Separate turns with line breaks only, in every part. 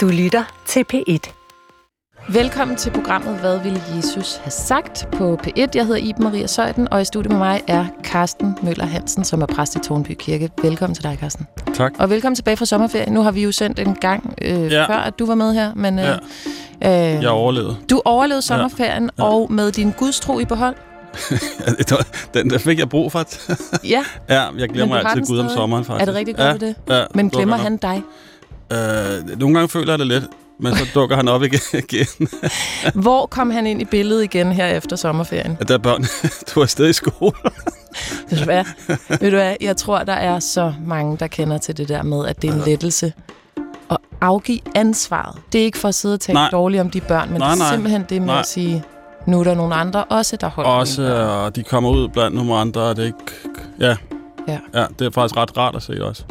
Du lytter til P1.
Velkommen til programmet Hvad ville Jesus have sagt på P1. Jeg hedder Iben Maria Søjden, og i studiet med mig er Carsten Møller Hansen, som er præst i Tornby Kirke. Velkommen til dig, Carsten.
Tak.
Og velkommen tilbage fra sommerferien. Nu har vi jo sendt en gang øh,
Ja.
før, at du var med her, men øh,
Ja.
øh,
Jeg overlevede.
du overlevede sommerferien,
Ja.
og med din gudstro i behold.
Den der fik jeg brug for.
Ja,
ja, jeg
Men
glemmer altid Gud om sommeren, faktisk.
er det rigtig godt
ja,
det?
Ja,
Men glemmer han dig?
Øh, nogle gange føler jeg det lidt, men så dukker han op igen.
Hvor kom han ind i billedet igen her efter sommerferien?
At der er børn, du er afsted i skole.
Ved du hvad? Ved du hvad? Jeg tror, der er så mange, der kender til det der med, at det er en lettelse at afgive ansvaret. Det er ikke for at sidde og tale
Nej.
dårligt om de børn, men
Nej,
det er
nej.
simpelthen det med
Nej.
at sige, nu er der nogle andre også, der holder
Også,
børn.
og de kommer ud blandt nogle andre, og det er ikke... Ja.
Ja.
ja. det er faktisk ret rart at se også.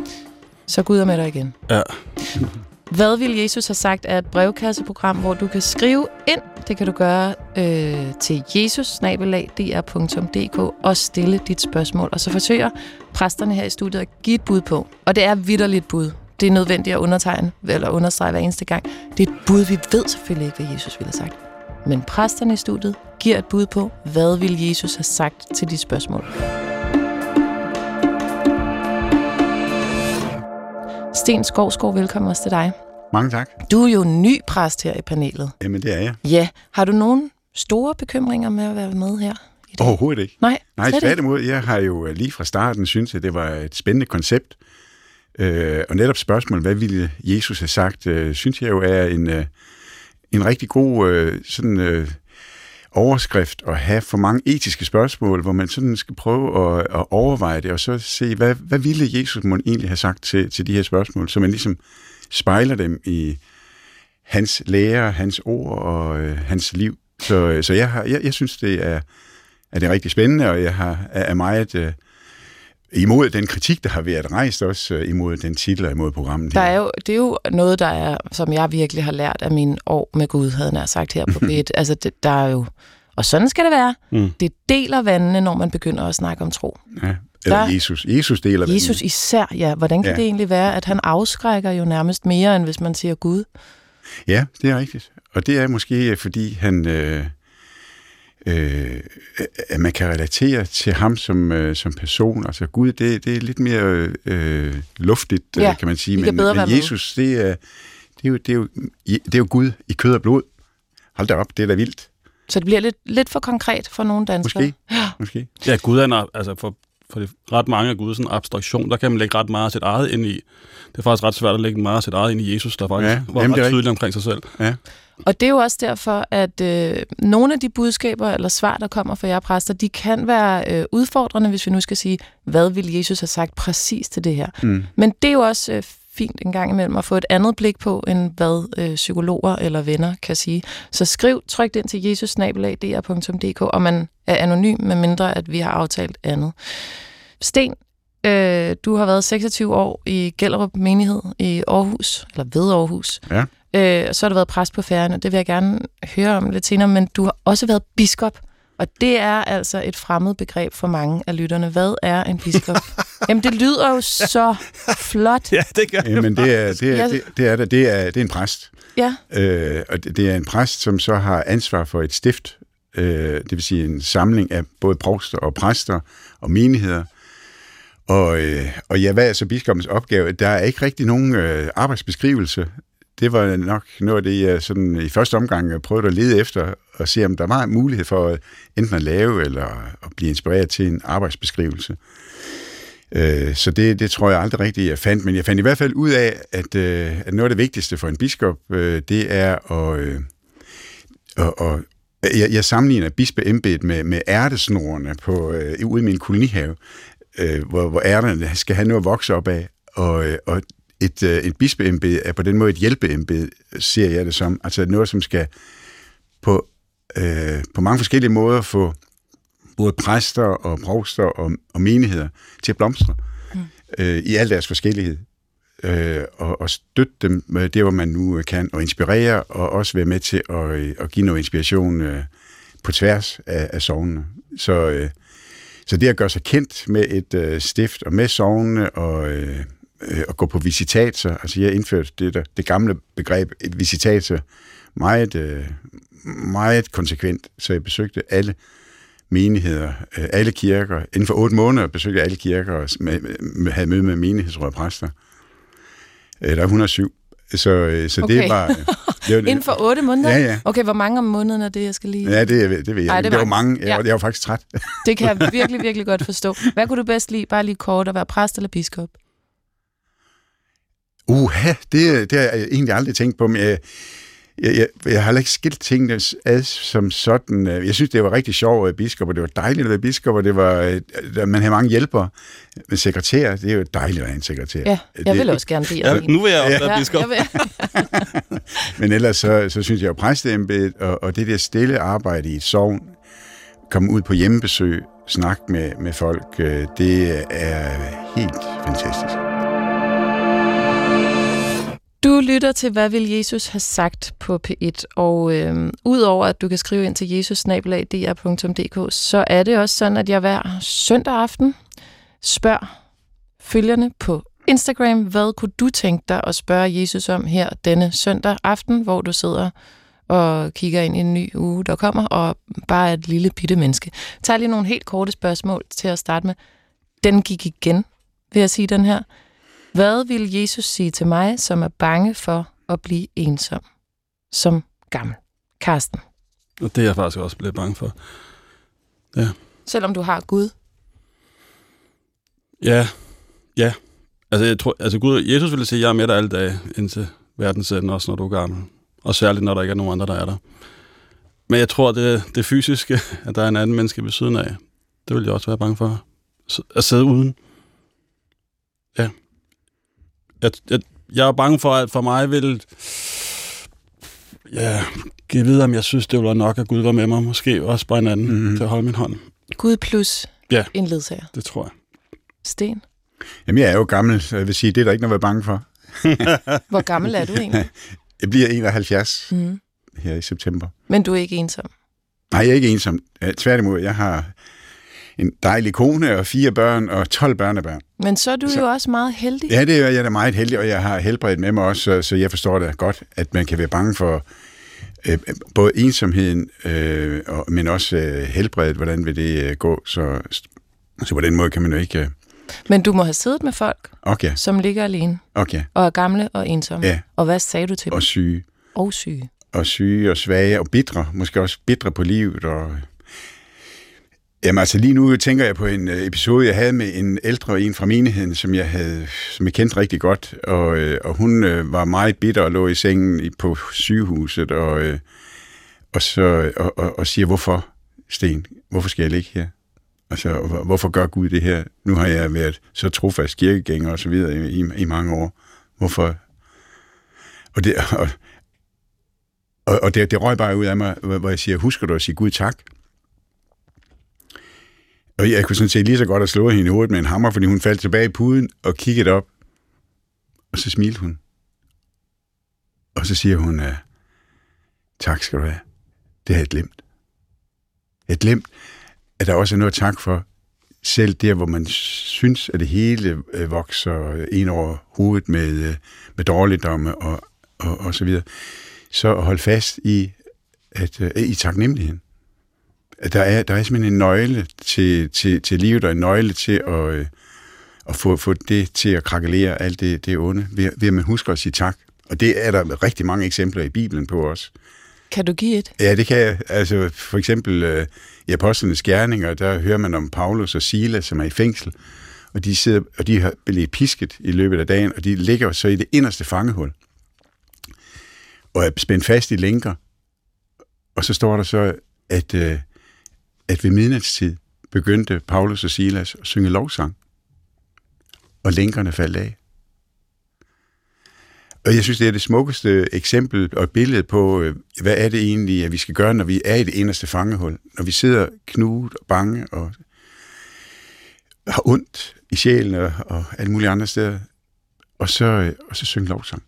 Så Gud er med dig igen.
Ja.
Hvad vil Jesus have sagt er et brevkasseprogram, hvor du kan skrive ind. Det kan du gøre øh, til jesus og stille dit spørgsmål. Og så forsøger præsterne her i studiet at give et bud på. Og det er vidderligt bud. Det er nødvendigt at undertegne, eller understrege hver eneste gang. Det er et bud, vi ved selvfølgelig ikke, hvad Jesus ville have sagt. Men præsterne i studiet giver et bud på, hvad vil Jesus have sagt til de spørgsmål. Sten Skovsgaard, velkommen også til dig.
Mange tak.
Du er jo ny præst her i panelet.
Jamen, det er jeg.
Ja. Har du nogen store bekymringer med at være med her i dag?
Overhovedet ikke.
Nej,
Nej, tværtimod. Jeg har jo øh, lige fra starten synes at det var et spændende koncept. Øh, og netop spørgsmålet, hvad ville Jesus have sagt, øh, synes jeg jo er en, øh, en rigtig god øh, sådan, øh, overskrift at have for mange etiske spørgsmål, hvor man sådan skal prøve at, at overveje det, og så se, hvad, hvad ville Jesus mon egentlig have sagt til, til de her spørgsmål, så man ligesom spejler dem i hans lære, hans ord og øh, hans liv. Så, øh, så jeg, har, jeg, jeg synes, det er, er det rigtig spændende, og jeg har, er meget øh, imod den kritik, der har været rejst også øh, imod den titel og imod programmet.
Der er jo, det er jo noget, der er, som jeg virkelig har lært af mine år med Gud, havde jeg sagt her på B1. altså, det, der er jo, og sådan skal det være.
Mm.
Det deler vandene, når man begynder at snakke om tro.
Ja. Eller
Der-
Jesus. Jesus deler vandene.
Jesus især, ja. Hvordan kan
Ja.
det egentlig være, at han afskrækker jo nærmest mere, end hvis man siger Gud?
Ja, det er rigtigt. Og det er måske, fordi han... Øh, øh, at man kan relatere til ham som, øh, som person. Altså Gud, det, det er lidt mere øh, luftigt,
Ja,
ja, kan man sige. Men, men. Jesus, det er, det, er jo, det, er jo, det er jo Gud i kød og blod. Hold da op, det er da vildt.
Så det bliver lidt, lidt for konkret for nogle danskere.
Måske. Måske.
Ja, Gud er altså for, for det, ret mange af Gud er sådan en abstraktion. Der kan man lægge ret meget af sit eget ind i. Det er faktisk ret svært at lægge meget af sit eget ind i Jesus, der faktisk
Ja,
var
jamen,
ret tydelig omkring sig selv.
Ja.
Og det er jo også derfor, at øh, nogle af de budskaber eller svar, der kommer fra jer præster, de kan være øh, udfordrende, hvis vi nu skal sige, hvad vil Jesus have sagt præcis til det her.
Mm.
Men det er jo også øh, fint en gang imellem at få et andet blik på, end hvad øh, psykologer eller venner kan sige. Så skriv trygt ind til jesusnabelag.dr.dk, og man er anonym, med mindre at vi har aftalt andet. Sten, øh, du har været 26 år i Gellerup Menighed i Aarhus, eller ved Aarhus.
Ja.
Øh, og så har du været præst på færgen, og det vil jeg gerne høre om lidt senere, men du har også været biskop. Og det er altså et fremmed begreb for mange af lytterne. Hvad er en biskop? Jamen, det lyder jo så flot.
Ja, det gør
Jamen, det er, det, er, det, det, er, det, det, er, det er en præst.
Ja,
Øh, og det, det er en præst, som så har ansvar for et stift, øh, det vil sige en samling af både provster og præster og menigheder. Og, øh, og ja, hvad er så biskoppens opgave? Der er ikke rigtig nogen øh, arbejdsbeskrivelse. Det var nok noget af det, jeg sådan, i første omgang prøvede at lede efter, og se, om der var en mulighed for øh, enten at lave eller at blive inspireret til en arbejdsbeskrivelse. Øh, Så det, det tror jeg aldrig rigtigt, jeg fandt. Men jeg fandt i hvert fald ud af, at, øh, at noget af det vigtigste for en biskop, øh, det er at... Øh, og, og jeg, jeg sammenligner bispeembedet med, med ærtesnorene på, øh, ude i min kolonihave, øh, hvor, hvor ærterne skal have noget at vokse op af. Og, øh, og et, øh, et bispeembede er på den måde et hjælpeembede, ser jeg det som. Altså noget, som skal på, øh, på mange forskellige måder få både præster og provster og, og menigheder til at blomstre mm. øh, i al deres forskellighed. Øh, og, og støtte dem med det, hvor man nu kan, og inspirere, og også være med til at, øh, at give noget inspiration øh, på tværs af, af sovnene. Så, øh, så det at gøre sig kendt med et øh, stift og med sovnene og, øh, øh, at gå på visitater. Altså jeg indførte det, der, det gamle begreb visitater meget, øh, meget konsekvent, så jeg besøgte alle menigheder, øh, alle kirker. Inden for otte måneder besøgte jeg alle kirker og havde møde med menighedsråd og præster. Øh, der er 107. Så, øh, så
Okay.
det var... Det var
Inden for otte måneder?
Ja, ja.
Okay, hvor mange om måneden er det, jeg skal lige...
Ja, det, det ved jeg.
Ej, det var-
det var mange. Jeg,
ja.
ja. jeg var faktisk træt.
Det kan jeg virkelig, virkelig godt forstå. Hvad kunne du bedst lide? Bare lige kort at være præst eller biskop?
Uha, det, det har jeg egentlig aldrig tænkt på, men jeg, jeg, jeg, jeg har heller ikke skilt tingene ad som sådan. Jeg synes, det var rigtig sjovt at være biskop, og det var dejligt at være biskop, og det var, øh, man havde mange hjælpere. Men sekretær, det er jo dejligt at have en sekretær.
Ja, jeg
det,
vil også gerne bede
Ja, nu vil jeg også være
Ja,
biskop.
jeg vil.
Men ellers så, så synes jeg jo præsteembedet, og, og det der stille arbejde i et sovn, komme ud på hjemmebesøg, snakke med, med folk, øh, det er helt fantastisk.
Du lytter til, hvad vil Jesus have sagt på P1, og øh, udover at du kan skrive ind til jesus så er det også sådan, at jeg hver søndag aften spørger følgerne på Instagram, hvad kunne du tænke dig at spørge Jesus om her denne søndag aften, hvor du sidder og kigger ind i en ny uge, der kommer, og bare er et lille bitte menneske. Jeg tager lige nogle helt korte spørgsmål til at starte med. Den gik igen, vil jeg sige den her. Hvad vil Jesus sige til mig, som er bange for at blive ensom? Som gammel. Karsten.
Og det er jeg faktisk også blevet bange for.
Selvom du har Gud.
Ja, ja. Altså, jeg tror, altså Gud, Jesus ville sige, jeg er med dig alle dage indtil verdens ende, også når du er gammel. Og særligt, når der ikke er nogen andre, der er der. Men jeg tror, det, det fysiske, at der er en anden menneske ved siden af, det vil jeg også være bange for. At sidde uden. Ja. Jeg, jeg, jeg er bange for, at for mig vil... Ja, give videre, om jeg synes, det være nok, at Gud var med mig. Måske også bare en anden mm. til at holde min hånd.
Gud plus
Ja.
en ledsager.
Det tror jeg.
Sten.
Jamen, jeg er jo gammel, så jeg vil sige, det er der ikke noget at være bange for.
Hvor gammel er du egentlig?
Jeg bliver 71
Mm.
her i september.
Men du er ikke ensom.
Nej, jeg er ikke ensom. Tværtimod, jeg har en dejlig kone og fire børn og 12 børnebørn.
Men så er du
Så-
jo også meget heldig.
Ja, det er jeg da meget heldig, og jeg har helbredt med mig også, så, jeg forstår da godt, at man kan være bange for øh, både ensomheden, øh, og, men også øh, helbredet, hvordan vil det øh, gå. Så, så på den måde kan man jo ikke... Øh,
Men du må have siddet med folk,
okay,
som ligger alene
okay.
og er gamle og ensomme.
Ja.
Og hvad sagde du til dem?
Og syge.
Og syge.
og syge og svage og bitre, måske også bitre på livet. Og... Jamen altså lige nu tænker jeg på en øh, episode, jeg havde med en ældre en fra menigheden, som jeg, havde, som jeg kendte rigtig godt, og, øh, og hun øh, var meget bitter og lå i sengen i- på sygehuset, og, øh, og, så, og, og, og siger, hvorfor, Sten, hvorfor skal jeg ligge her? Altså, og hvorfor gør Gud det her? Nu har jeg været så trofast kirkegænger og så videre i, i, i mange år. Hvorfor? Og, det, og, og, og det, det røg bare ud af mig, hvor jeg siger, husker du at sige Gud tak? Og jeg kunne sådan set lige så godt have slået hende i hovedet med en hammer, fordi hun faldt tilbage i puden og kiggede op. Og så smilte hun. Og så siger hun, øh, tak skal du have. Det har jeg glemt. Jeg har glemt, at der også er noget tak for, selv der, hvor man synes, at det hele øh, vokser ind over hovedet med, øh, med dårligdomme og, og, og så videre, så at holde fast i, at, i taknemmeligheden. Der er, der er simpelthen en nøgle til, til, til livet, og en nøgle til at, øh, at få, få det til at krakelere alt det, det onde, ved, ved at man husker at sige tak. Og det er der rigtig mange eksempler i Bibelen på os.
Kan du give et?
Ja, det kan jeg. Altså, for eksempel øh, i Apostlenes Gerninger, der hører man om Paulus og Silas, som er i fængsel, og de, sidder, og de har blevet pisket i løbet af dagen, og de ligger så i det inderste fangehul, og er spændt fast i lænker. Og så står der så, at, øh, at ved midnatstid begyndte Paulus og Silas at synge lovsang, og lænkerne faldt af. Og jeg synes, det er det smukkeste eksempel og billede på, øh, hvad er det egentlig, at vi skal gøre, når vi er i det eneste fangehul. Når vi sidder knudet og bange og har ondt i sjælen og, og alle mulige andre steder. Og så, øh, og så synge lovsang.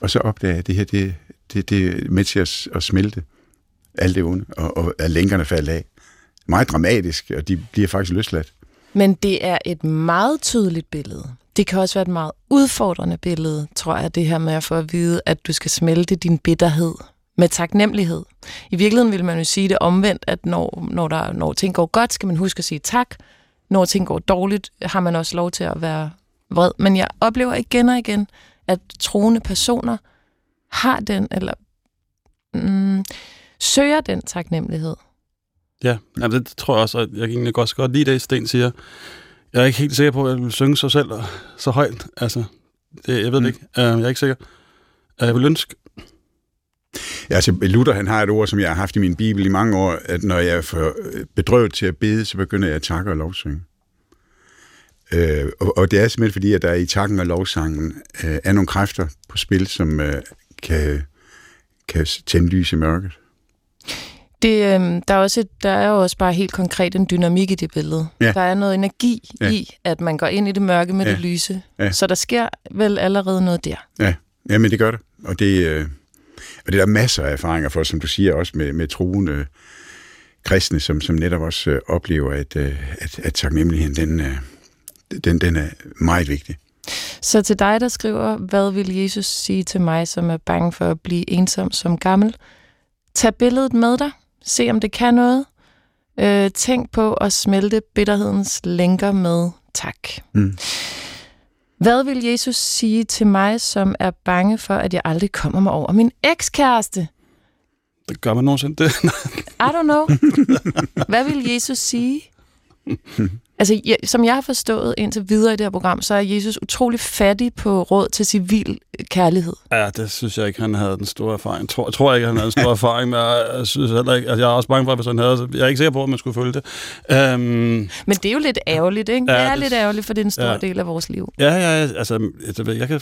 Og så opdager jeg, at det her, det, det, det er med til at, at smelte alt det onde, og, og at lænkerne falder af. Meget dramatisk, og de bliver faktisk løsladt.
Men det er et meget tydeligt billede Det kan også være et meget udfordrende billede, tror jeg, det her med at få at vide, at du skal smelte din bitterhed med taknemmelighed. I virkeligheden vil man jo sige det omvendt, at når, når, der, når ting går godt, skal man huske at sige tak. Når ting går dårligt, har man også lov til at være vred. Men jeg oplever igen og igen, at troende personer har den, eller mm, søger den taknemmelighed.
Ja, jamen det tror jeg også, og jeg kan egentlig også godt lide det, Sten siger. Jeg er ikke helt sikker på, at jeg vil synge sig selv så højt. Altså, det, jeg ved mm. det ikke. Uh, jeg er ikke sikker. Uh, jeg vil ønske,
Ja, altså Luther han har et ord, som jeg har haft i min bibel i mange år, at når jeg er for bedrøvet til at bede, så begynder jeg at takke og lovsynge. Øh, og, og det er simpelthen fordi, at der i takken og lovsangen øh, er nogle kræfter på spil, som øh, kan, kan tænde lys i mørket.
Det, øh, der, er også der er jo også bare helt konkret en dynamik i det billede. Ja. Der er noget energi ja. i, at man går ind i det mørke med ja. det lyse. Ja. Så der sker vel allerede noget der.
Ja, ja men det gør det. Og det, øh, og det er der masser af erfaringer for, som du siger, også med, med troende kristne, som, som netop også øh, oplever, at, øh, at, at taknemmeligheden, den, øh, den, den er meget vigtig.
Så til dig, der skriver, hvad vil Jesus sige til mig, som er bange for at blive ensom som gammel? Tag billedet med dig. Se, om det kan noget. Øh, tænk på at smelte bitterhedens lænker med tak. Mm. Hvad vil Jesus sige til mig, som er bange for, at jeg aldrig kommer mig over min ekskæreste?
Det gør man nogensinde det.
I don't know. Hvad vil Jesus sige? Altså, ja, som jeg har forstået indtil videre i det her program, så er Jesus utrolig fattig på råd til civil kærlighed.
Ja, det synes jeg ikke, han havde den store erfaring. Jeg tror, jeg tror ikke, han havde den store erfaring, men jeg, synes heller ikke, altså, jeg er også bange for, hvis han havde Jeg er ikke sikker på, at man skulle følge det. Um,
men det er jo lidt ærgerligt, ikke? Ja, det er det, lidt ærgerligt, for det er en stor ja, del af vores liv.
Ja, ja, altså, jeg, jeg kan...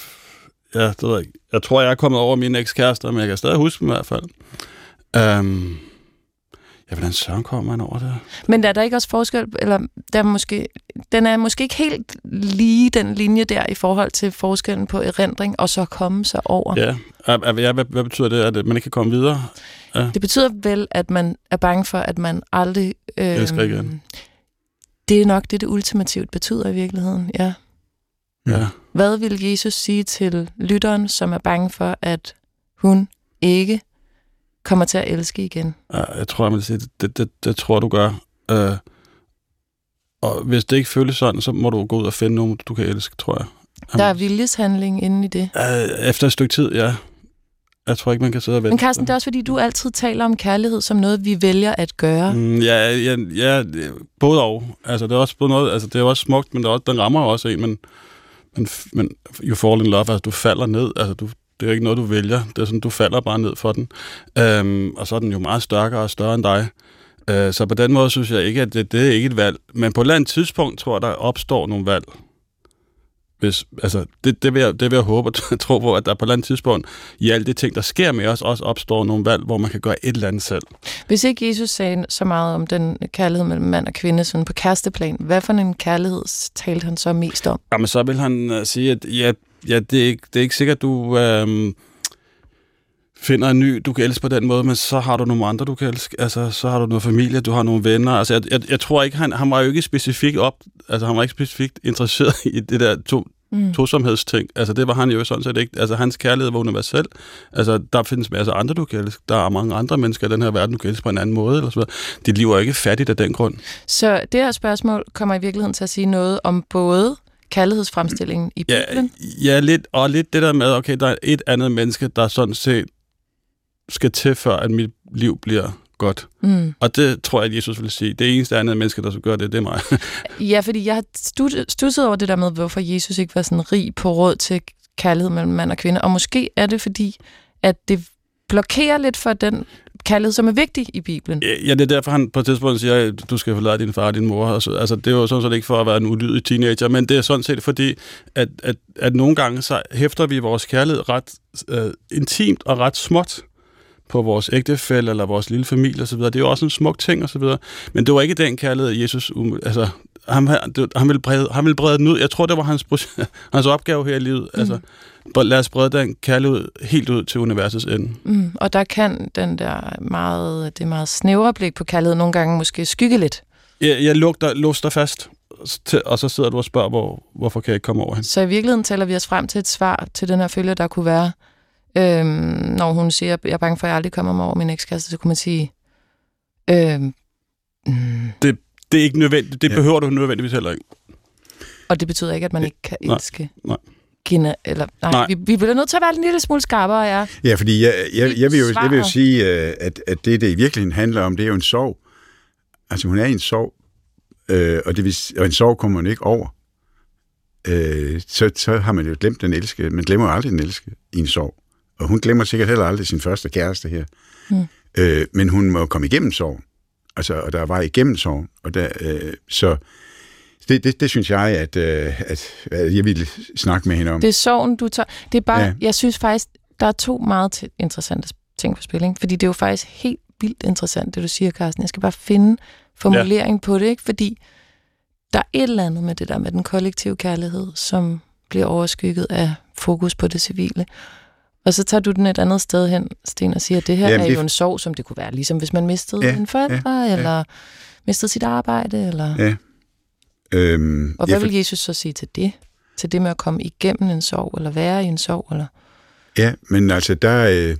Ja, det ved jeg ikke. Jeg tror, jeg er kommet over mine ekskærester, men jeg kan stadig huske dem i hvert fald. Um, Ja, hvordan søren kommer man over det?
Men er der ikke også forskel, eller der er måske, den er måske ikke helt lige den linje der i forhold til forskellen på erindring og så komme sig over?
Ja, ja hvad, hvad betyder det, at man ikke kan komme videre? Ja.
Det betyder vel, at man er bange for, at man aldrig...
Øh, Elsker igen.
Det er nok det, det ultimativt betyder i virkeligheden, ja.
Ja.
Hvad vil Jesus sige til lytteren, som er bange for, at hun ikke kommer til at elske igen?
Ja, jeg tror, jeg vil sige, det, det, det, det tror du gør. Øh, og hvis det ikke føles sådan, så må du gå ud og finde nogen, du kan elske, tror jeg.
Jamen, der er viljeshandling inde i det.
Øh, efter et stykke tid, ja. Jeg tror ikke, man kan sidde og vente.
Men Carsten, det er også fordi, du altid taler om kærlighed som noget, vi vælger at gøre.
Mm, ja, ja, ja, både og. Altså, det er også både noget, altså, det er også smukt, men det er også, den rammer også en, men, men, men you fall in love, altså du falder ned, altså du, det er jo ikke noget, du vælger. Det er sådan, du falder bare ned for den. Øhm, og så er den jo meget stærkere og større end dig. Øh, så på den måde synes jeg ikke, at det, det er ikke et valg. Men på et eller andet tidspunkt tror jeg, der opstår nogle valg. Hvis, altså, det, det, vil jeg, det vil jeg håbe og tro på, at der på et eller andet tidspunkt i alle de ting, der sker med os, også opstår nogle valg, hvor man kan gøre et eller andet selv.
Hvis ikke Jesus sagde så meget om den kærlighed mellem mand og kvinde sådan på kæresteplan, hvad for en kærlighed talte han så mest om?
Jamen, så vil han uh, sige, at ja, ja, det, er ikke, det er ikke sikkert, du øhm, finder en ny, du kan elske på den måde, men så har du nogle andre, du kan elske. Altså, så har du noget familie, du har nogle venner. Altså, jeg, jeg, jeg tror ikke, han, han var jo ikke specifikt op, altså, han var ikke specifikt interesseret i det der to, mm. tosomhedsting. Altså, det var han jo sådan set ikke. Altså, hans kærlighed var universel. Altså, der findes masser af andre, du kan elske. Der er mange andre mennesker i den her verden, du kan elske på en anden måde. Eller så Dit liv er ikke fattigt af den grund.
Så det her spørgsmål kommer i virkeligheden til at sige noget om både kærlighedsfremstillingen i Bibelen?
Ja, ja lidt, og lidt det der med, okay, der er et andet menneske, der sådan set skal til, før at mit liv bliver godt. Mm. Og det tror jeg, at Jesus vil sige. Det eneste andet menneske, der skal gøre det, det er mig.
ja, fordi jeg har stusset over det der med, hvorfor Jesus ikke var sådan rig på råd til kærlighed mellem mand og kvinde. Og måske er det fordi, at det blokerer lidt for den kærlighed, som er vigtig i Bibelen.
Ja, det er derfor, han på et tidspunkt siger, at du skal forlade din far og din mor. Og så, altså, det er jo sådan set ikke for at være en ulydig teenager, men det er sådan set fordi, at, at, at nogle gange så hæfter vi vores kærlighed ret øh, intimt og ret småt på vores ægtefælle eller vores lille familie osv. Det er jo også en smuk ting osv. Men det var ikke den kærlighed, Jesus... Altså, han, han, ville brede, han ville brede den ud. Jeg tror, det var hans, hans opgave her i livet. Mm. Altså, lad os brede den kærlighed helt ud til universets ende.
Mm. Og der kan den der meget, det meget snævre blik på kærlighed nogle gange måske skygge lidt.
Jeg, jeg lugter, låster fast. og så sidder du og spørger, hvor, hvorfor kan jeg ikke komme over hende?
Så i virkeligheden taler vi os frem til et svar til den her følge, der kunne være, øhm, når hun siger, jeg er bange for, at jeg aldrig kommer over min ekskæreste, så kunne man sige, øhm, mm,
Det er ikke nødvendigt. Det
Ja.
behøver du nødvendigvis heller ikke.
og det betyder ikke, at man ikke kan
Nej,
elske
nej.
Kina, eller nej,
Nej.
Vi, vi bliver nødt til at være en lille smule skarpere, ja.
Ja, fordi jeg, jeg, jeg, vil, jo, jeg vil jo sige, øh, at, at det, det i virkeligheden handler om, det er jo en sorg. Altså, hun er i en sorg, øh, og, det vil, og en sorg kommer man ikke over. Øh, så, så har man jo glemt den elskede. Man glemmer jo aldrig den elskede i en sorg. Og hun glemmer sikkert heller aldrig sin første kæreste her.
Mm.
Øh, men hun må komme igennem sorgen. Altså, og der var igennem sorgen. Og der, øh, så det, det, det synes jeg, at, øh, at, at jeg ville snakke med hende om.
Det er sorgen, du tager. Det er bare,
Ja.
jeg synes faktisk, der er to meget interessante ting på spil, ikke? Fordi det er jo faktisk helt vildt interessant, det du siger, Carsten. Jeg skal bare finde formulering ja. på det, ikke? Fordi der er et eller andet med det der med den kollektive kærlighed, som bliver overskygget af fokus på det civile. Og så tager du den et andet sted hen, Sten, og siger, at det her
Jamen,
er
det-
jo en sorg, som det kunne være, ligesom hvis man mistede
Ja,
en forældre,
ja, ja.
eller mistede sit arbejde, eller...
Ja. Øhm,
Og
ja,
hvad
for-
vil Jesus så sige til det? Til det med at komme igennem en sorg, eller være i en sorg, eller...
Ja, men altså, der, øh,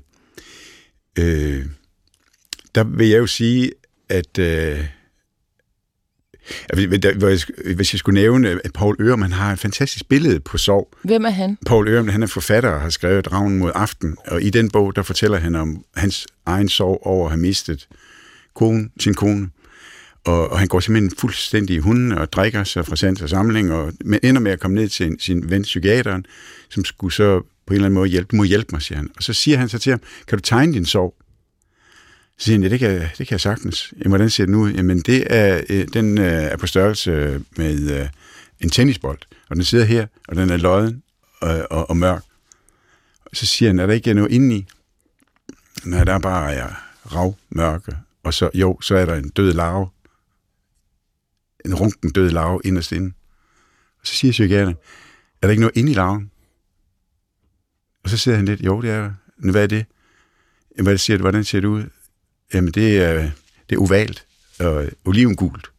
øh, der vil jeg jo sige, at øh, at hvis- jeg- skulle nævne, at Paul han har et fantastisk billede på sorg.
Hvem er han?
Paul Ørum, han er forfatter og har skrevet Ravnen mod aften, og i den bog, der fortæller han om hans egen sorg over at have mistet kone, sin kone. Og, og han går simpelthen fuldstændig i hunden og drikker sig fra sand til samling, og men ender med at komme ned til en, sin ven, psykiateren, som skulle så på en eller anden måde hjælpe, du må hjælpe mig, siger han. Og så siger han så til ham, kan du tegne din sorg? Så siger han, ja, det kan, det kan jeg sagtens. Jamen, hvordan ser den ud? Jamen, det er, øh, den øh, er på størrelse med øh, en tennisbold, og den sidder her, og den er lodden og, og, og mørk. Så siger han, er der ikke noget indeni? Nej, der er bare ja, rav, mørke, og så, jo, så er der en død larve, en runken død larve inderst inde. Og så siger psykiateren, er der ikke noget inde i larven? Og så siger han lidt, jo, det er der. Men hvad er det? Jamen, hvad siger du? Hvordan ser det ud? Jamen, det er, det er ovalt og olivengult.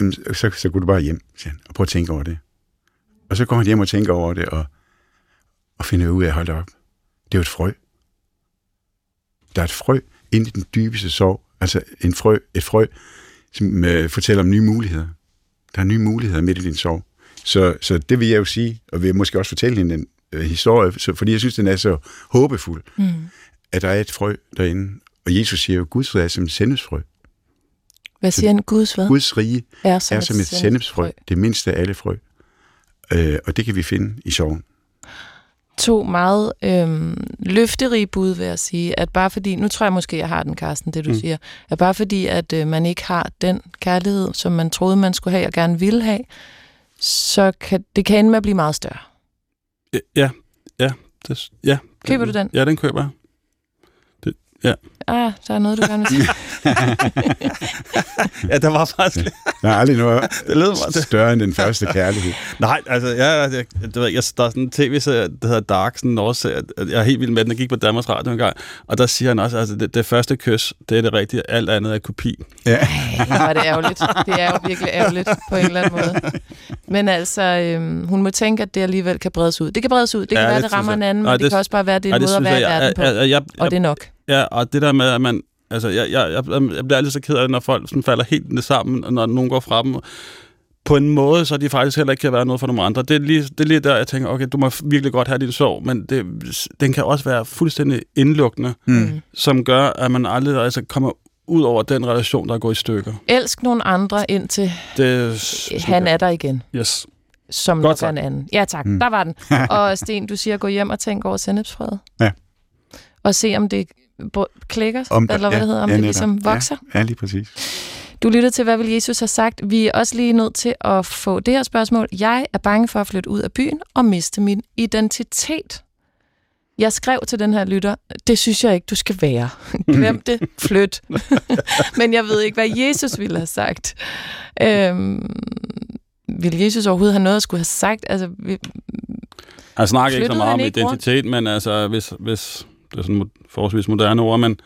Jamen, så, så går du bare hjem, siger han, og prøv at tænke over det. Og så går han hjem og tænker over det, og, og finder ud af, hold op, det er jo et frø. Der er et frø inde i den dybeste sorg, altså en frø, et frø, som øh, fortæller om nye muligheder. Der er nye muligheder midt i din sorg. Så, så det vil jeg jo sige, og vil jeg måske også fortælle hende en øh, historie, så, fordi jeg synes, den er så håbefuld,
Mm
at der er et frø derinde. Og Jesus siger jo, Guds rige er som et sennepsfrø.
Hvad siger han? Guds hvad?
Guds rige
er som,
er som et sennepsfrø, det mindste af alle frø. Øh, og det kan vi finde i sorgen.
To meget øhm, løfterige bud, vil jeg sige. At bare fordi, nu tror jeg måske, jeg har den, Carsten, det du
Mm.
siger. At bare fordi, at øh, man ikke har den kærlighed, som man troede, man skulle have og gerne ville have, så kan det kan ende med at blive meget større.
Ja, ja. Det, ja
Køber du den?
Ja, den køber jeg.
Ah, der er noget, du gerne vil sige.
Ja, der var faktisk...
Der er aldrig noget
Det mig til.
større end den første kærlighed.
Nej, altså, jeg, jeg, det ved, jeg, der er sådan en tv-serie, der hedder Dark, sådan en årserie. Jeg er helt vild med den, der gik på Danmarks Radio en gang. Og der siger han også, altså, det, det første kys, det er det rigtige. Alt andet er kopi.
Ja.
Ej, hvor er det ærgerligt. Det er jo virkelig ærgerligt på en eller anden måde. Men altså, øhm, hun må tænke, at det alligevel kan bredes ud. Det kan bredes ud. Det kan
Ja,
ja, være,
det
det rammer
synes
en
jeg.
anden, men
Nej,
det,
det-
kan også bare være, det er en måde at være i
jeg,
verden på.
jeg, jeg, jeg,
Og det er nok.
Ja, og det der med, at man... Altså, jeg, jeg, jeg, jeg bliver altid så ked af, når folk sådan falder helt ned sammen, og når nogen går fra dem. På en måde, så de faktisk heller ikke kan være noget for nogle andre. Det er lige, det er lige der, jeg tænker, okay, du må virkelig godt have din sorg, men det, den kan også være fuldstændig indlukkende,
Mm.
som gør, at man aldrig altså, kommer ud over den relation, der er gået i stykker.
Elsk nogle andre, indtil
Det,
han er der igen.
Yes.
Som
Godt
nok en anden. Ja tak,
Mm.
mm. der var den. Og Sten, du siger, gå hjem og tænk over sennepsfrøet.
Ja.
Og se, om det klikker,
Om
eller hvad
ja,
det hedder, om
ja,
det ligesom
Ja.
vokser.
Ja, lige præcis.
Du lytter til, hvad vil Jesus have sagt. Vi er også lige nødt til at få det her spørgsmål. Jeg er bange for at flytte ud af byen og miste min identitet. Jeg skrev til den her lytter, det synes jeg ikke, du skal være. Glem det, flyt. Men jeg ved ikke, hvad Jesus ville have sagt. Øhm, vil Jesus overhovedet have noget at skulle have sagt? Altså, vi,
Jeg snakker ikke så meget om
ikke rundt?
identitet, men altså, hvis, hvis det er sådan forholdsvis moderne ord, men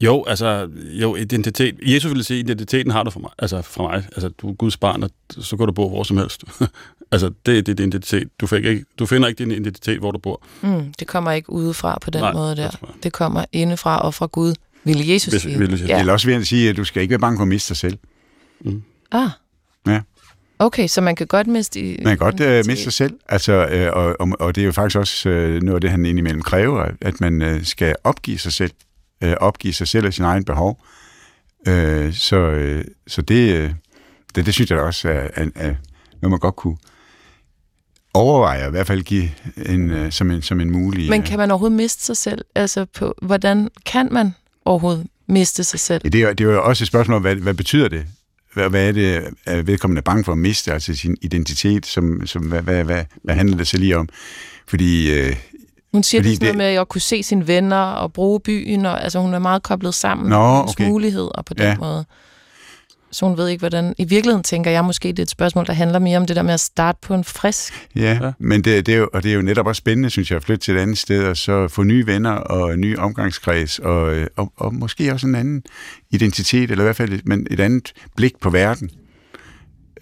Jo, altså, jo, identitet. Jesus ville sige, identiteten har du for mig. Altså, fra mig. Altså, du er Guds barn, og så kan du bo hvor som helst. altså, det er dit identitet. Du, fik ikke, du finder ikke din identitet, hvor du bor.
Mm, det kommer ikke udefra på den
Nej,
måde der.
det
kommer indefra og fra Gud, ville Jesus
Hvis,
sige.
vil.
Ja.
Eller også vil jeg sige, at du skal ikke være bange for at miste dig selv.
Ah.
Ja.
Okay, så man kan godt miste... i-
Man kan godt øh, miste sig selv, altså, øh, og, og, og det er jo faktisk også øh, noget af det, han indimellem kræver, at man øh, skal opgive sig selv, øh, opgive sig selv og sin egen behov. Øh, så, øh, så det, øh, det, det synes jeg da også er, er, er noget, man godt kunne overveje, i hvert fald give en, øh, som, en, som en mulig...
Men
øh,
kan man overhovedet miste sig selv? Altså, på, hvordan kan man overhovedet miste sig selv?
Ja, det, er, det er jo også et spørgsmål om, hvad, hvad betyder det? Hvad, hvad er det, at vedkommende er bange for at miste, altså sin identitet? Som, som, hvad, hvad, hvad, hvad handler det så lige om? Fordi øh,
Hun siger
Fordi
det sådan noget
det-
med at kunne se sine venner og bruge byen, og altså, hun er meget koblet sammen
Nå,
med
okay.
muligheder på den
Ja.
måde. Så hun ved ikke, hvordan... I virkeligheden tænker jeg måske, det er et spørgsmål, der handler mere om det der med at starte på en frisk.
Ja,
Ja.
men det, det er jo, og det er jo netop også spændende, synes jeg, at flytte til et andet sted, og så få nye venner og en ny omgangskreds, og, øh, og, og måske også en anden identitet, eller i hvert fald et, men et andet blik på verden,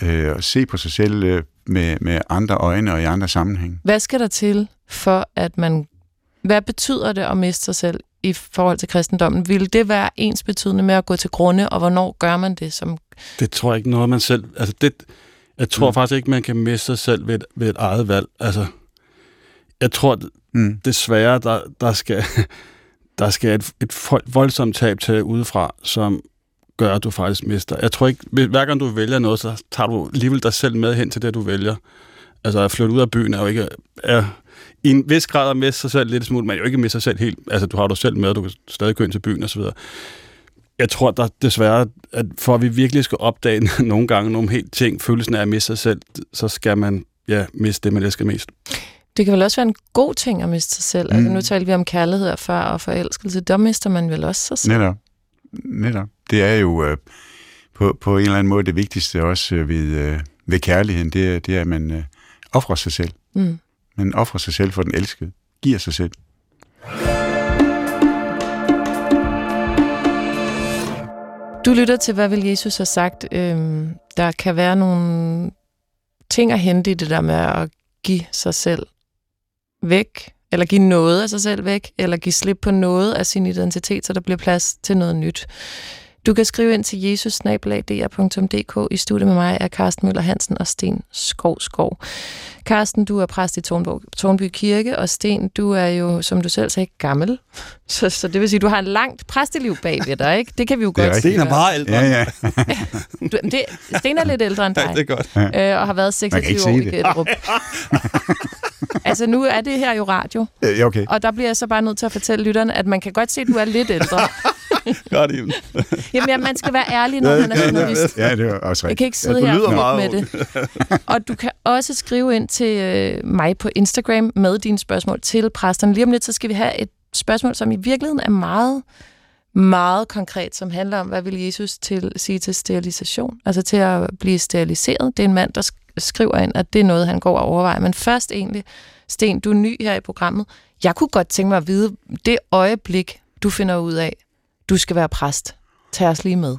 øh, og se på sig selv øh, med, med andre øjne og i andre sammenhæng.
Hvad skal der til for, at man... Hvad betyder det at miste sig selv i forhold til kristendommen? Vil det være ens betydende med at gå til grunde, og hvornår gør man det som...
Det tror jeg ikke noget, man selv... Altså, det, jeg tror
Mm.
faktisk ikke, man kan miste sig selv ved et, ved et eget valg. Altså, jeg tror
Mm.
desværre, der, der skal, der skal et, et voldsomt tab til udefra, som gør, at du faktisk mister. Jeg tror ikke, hver gang du vælger noget, så tager du alligevel dig selv med hen til det, du vælger. Altså at flytte ud af byen er jo ikke... Er, i en vis grad at miste sig selv lidt smule, men jo ikke miste sig selv helt. Altså, du har dig selv med, du kan stadig gå ind til byen osv. Jeg tror der desværre, at for at vi virkelig skal opdage nogle gange nogle helt ting, følelsen af at miste sig selv, så skal man ja, miste det, man elsker mest.
Det kan vel også være en god ting at miste sig selv. Mm. Altså,
Mm.
nu talte vi om kærlighed og før og forelskelse. Der mister man vel også sig selv.
Netop. Netop. Det er jo øh, på, på en eller anden måde det vigtigste også øh, ved, øh, ved kærligheden, det er, det er, at man øh, offrer sig selv.
Mm
men offrer sig selv for den elskede. Giver sig selv.
Du lytter til, hvad vil Jesus have sagt? Øhm, der kan være nogle ting at hente i det der med at give sig selv væk, eller give noget af sig selv væk, eller give slip på noget af sin identitet, så der bliver plads til noget nyt. Du kan skrive ind til jesus I studiet med mig er Carsten Møller Hansen og Sten Skovskov. Carsten, du er præst i Tornby, Tornby Kirke, og Sten, du er jo, som du selv sagde, gammel. Så, så det vil sige, du har et langt præsteliv bag ved dig, ikke? Det kan vi jo
Det er
godt sige.
meget ældre.
Ja, ja.
Du, det, Sten er lidt ældre end dig,
det er godt.
øh, og har været
Man kan
26
ikke
år i
det.
Gætterup. altså, nu er det her jo radio,
Ja, okay.
og der bliver jeg så bare nødt til at fortælle lytterne, at man kan godt se, at du er lidt ældre.
Godt, Iben.
Jamen, ja, man skal være ærlig, når man er journalist.
Ja, det er også
Jeg
rigtigt.
kan ikke sidde
Ja,
her
lyder
med,
meget
med det. Og du kan også skrive ind til øh, mig på Instagram med dine spørgsmål til præsterne. Lige om lidt, så skal vi have et spørgsmål, som i virkeligheden er meget, meget konkret, som handler om, hvad vil Jesus til, sige til sterilisation? Altså til at blive steriliseret. Det er en mand, der sk- skriver ind, at det er noget, han går og overvejer. Men først egentlig, Sten, du er ny her i programmet. Jeg kunne godt tænke mig at vide, det øjeblik, du finder ud af, du skal være præst. Tag os lige med.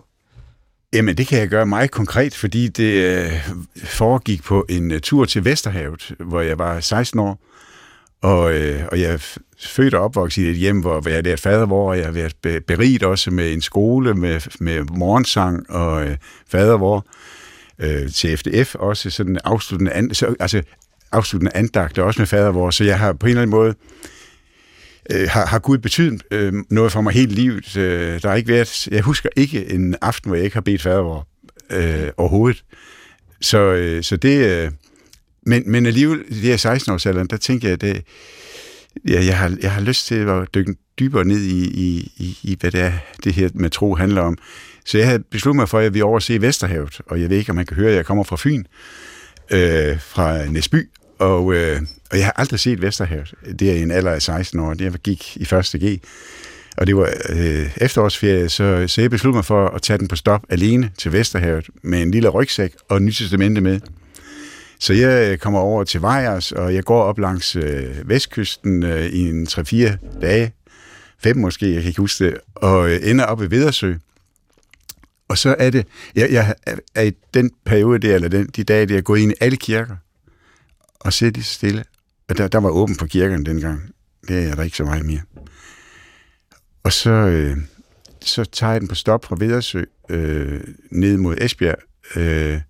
Jamen, det kan jeg gøre meget konkret, fordi det øh, foregik på en øh, tur til Vesterhavet, hvor jeg var 16 år. Og, øh, og jeg er født og opvokset i et hjem, hvor jeg har lært fadervor, og jeg har været beriget også med en skole med, med morgensang og øh, fadervor øh, til FDF, også sådan afsluttende, an, så, altså, afsluttende andagt, også med fadervor. Så jeg har på en eller anden måde øh, Øh, har, har Gud betydet øh, noget for mig hele livet. Øh, der har ikke været, jeg husker ikke en aften, hvor jeg ikke har bedt fadervor øh, overhovedet. Så, øh, så det, øh, men, men alligevel, i det her 16-årsalderen, der tænker jeg, det, ja, jeg, har, jeg har lyst til at dykke dybere ned i, i, i, i, hvad det er, det her med tro handler om. Så jeg havde besluttet mig for, at jeg ville overse Vesterhavet, og jeg ved ikke, om man kan høre, at jeg kommer fra Fyn, øh, fra Næsby, og, øh, og jeg har aldrig set Vesterhavet. Det er i en alder af 16 år, det jeg gik i første G. Og det var øh, efterårsferie, så, så jeg besluttede mig for at tage den på stop alene til Vesterhavet med en lille rygsæk og Nyt Testamente med. Så jeg øh, kommer over til Vejers, og jeg går op langs øh, vestkysten øh, i en 3-4 dage, fem måske, jeg kan ikke huske det, og øh, ender op ved Vedersø. Og så er det, jeg, jeg er i den periode der, eller den, de dage der, gået ind i alle kirker, og sidde lige så stille. Og der, der var åben for kirkerne dengang. Det er der ikke så meget mere. Og så, øh, så tager jeg den på stop fra Vedersø øh, ned mod Esbjerg. Øh,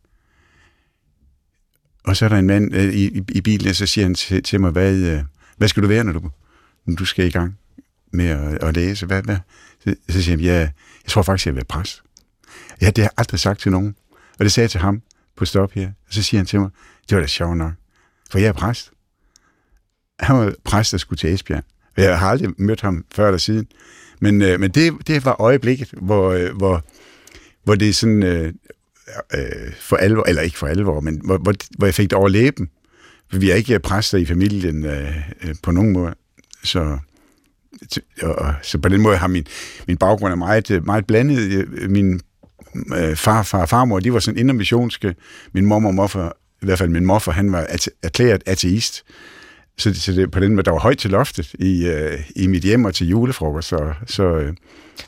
og så er der en mand øh, i, i bilen, og så siger han til, til mig, hvad, øh, hvad skal du være, når du, når du skal i gang med at, at læse? Hvad, hvad? Så, så siger han, ja, jeg tror faktisk, jeg vil være præst. Ja, det har jeg aldrig sagt til nogen. Og det sagde jeg til ham på stop her. Og så siger han til mig, det var da sjovt nok, for jeg er præst. Han var præst, der skulle til Esbjerg. Jeg har aldrig mødt ham før eller siden. Men, øh, men det, det var øjeblikket, hvor, øh, hvor, hvor det sådan øh, øh, for alvor, eller ikke for alvor, men hvor, hvor, hvor jeg fik det over læben. For vi er ikke præster i familien øh, øh, på nogen måde. Så, og, så på den måde har min, min baggrund er meget, øh, meget blandet. Øh, min øh, far, far og farmor, de var sådan indermissionske. Min mor og morfar, i hvert fald min morfar, han var erklæret ateist. Så, så det, på den måde, der var højt til loftet i, øh, i mit hjem og til julefrokost. Så, så, øh.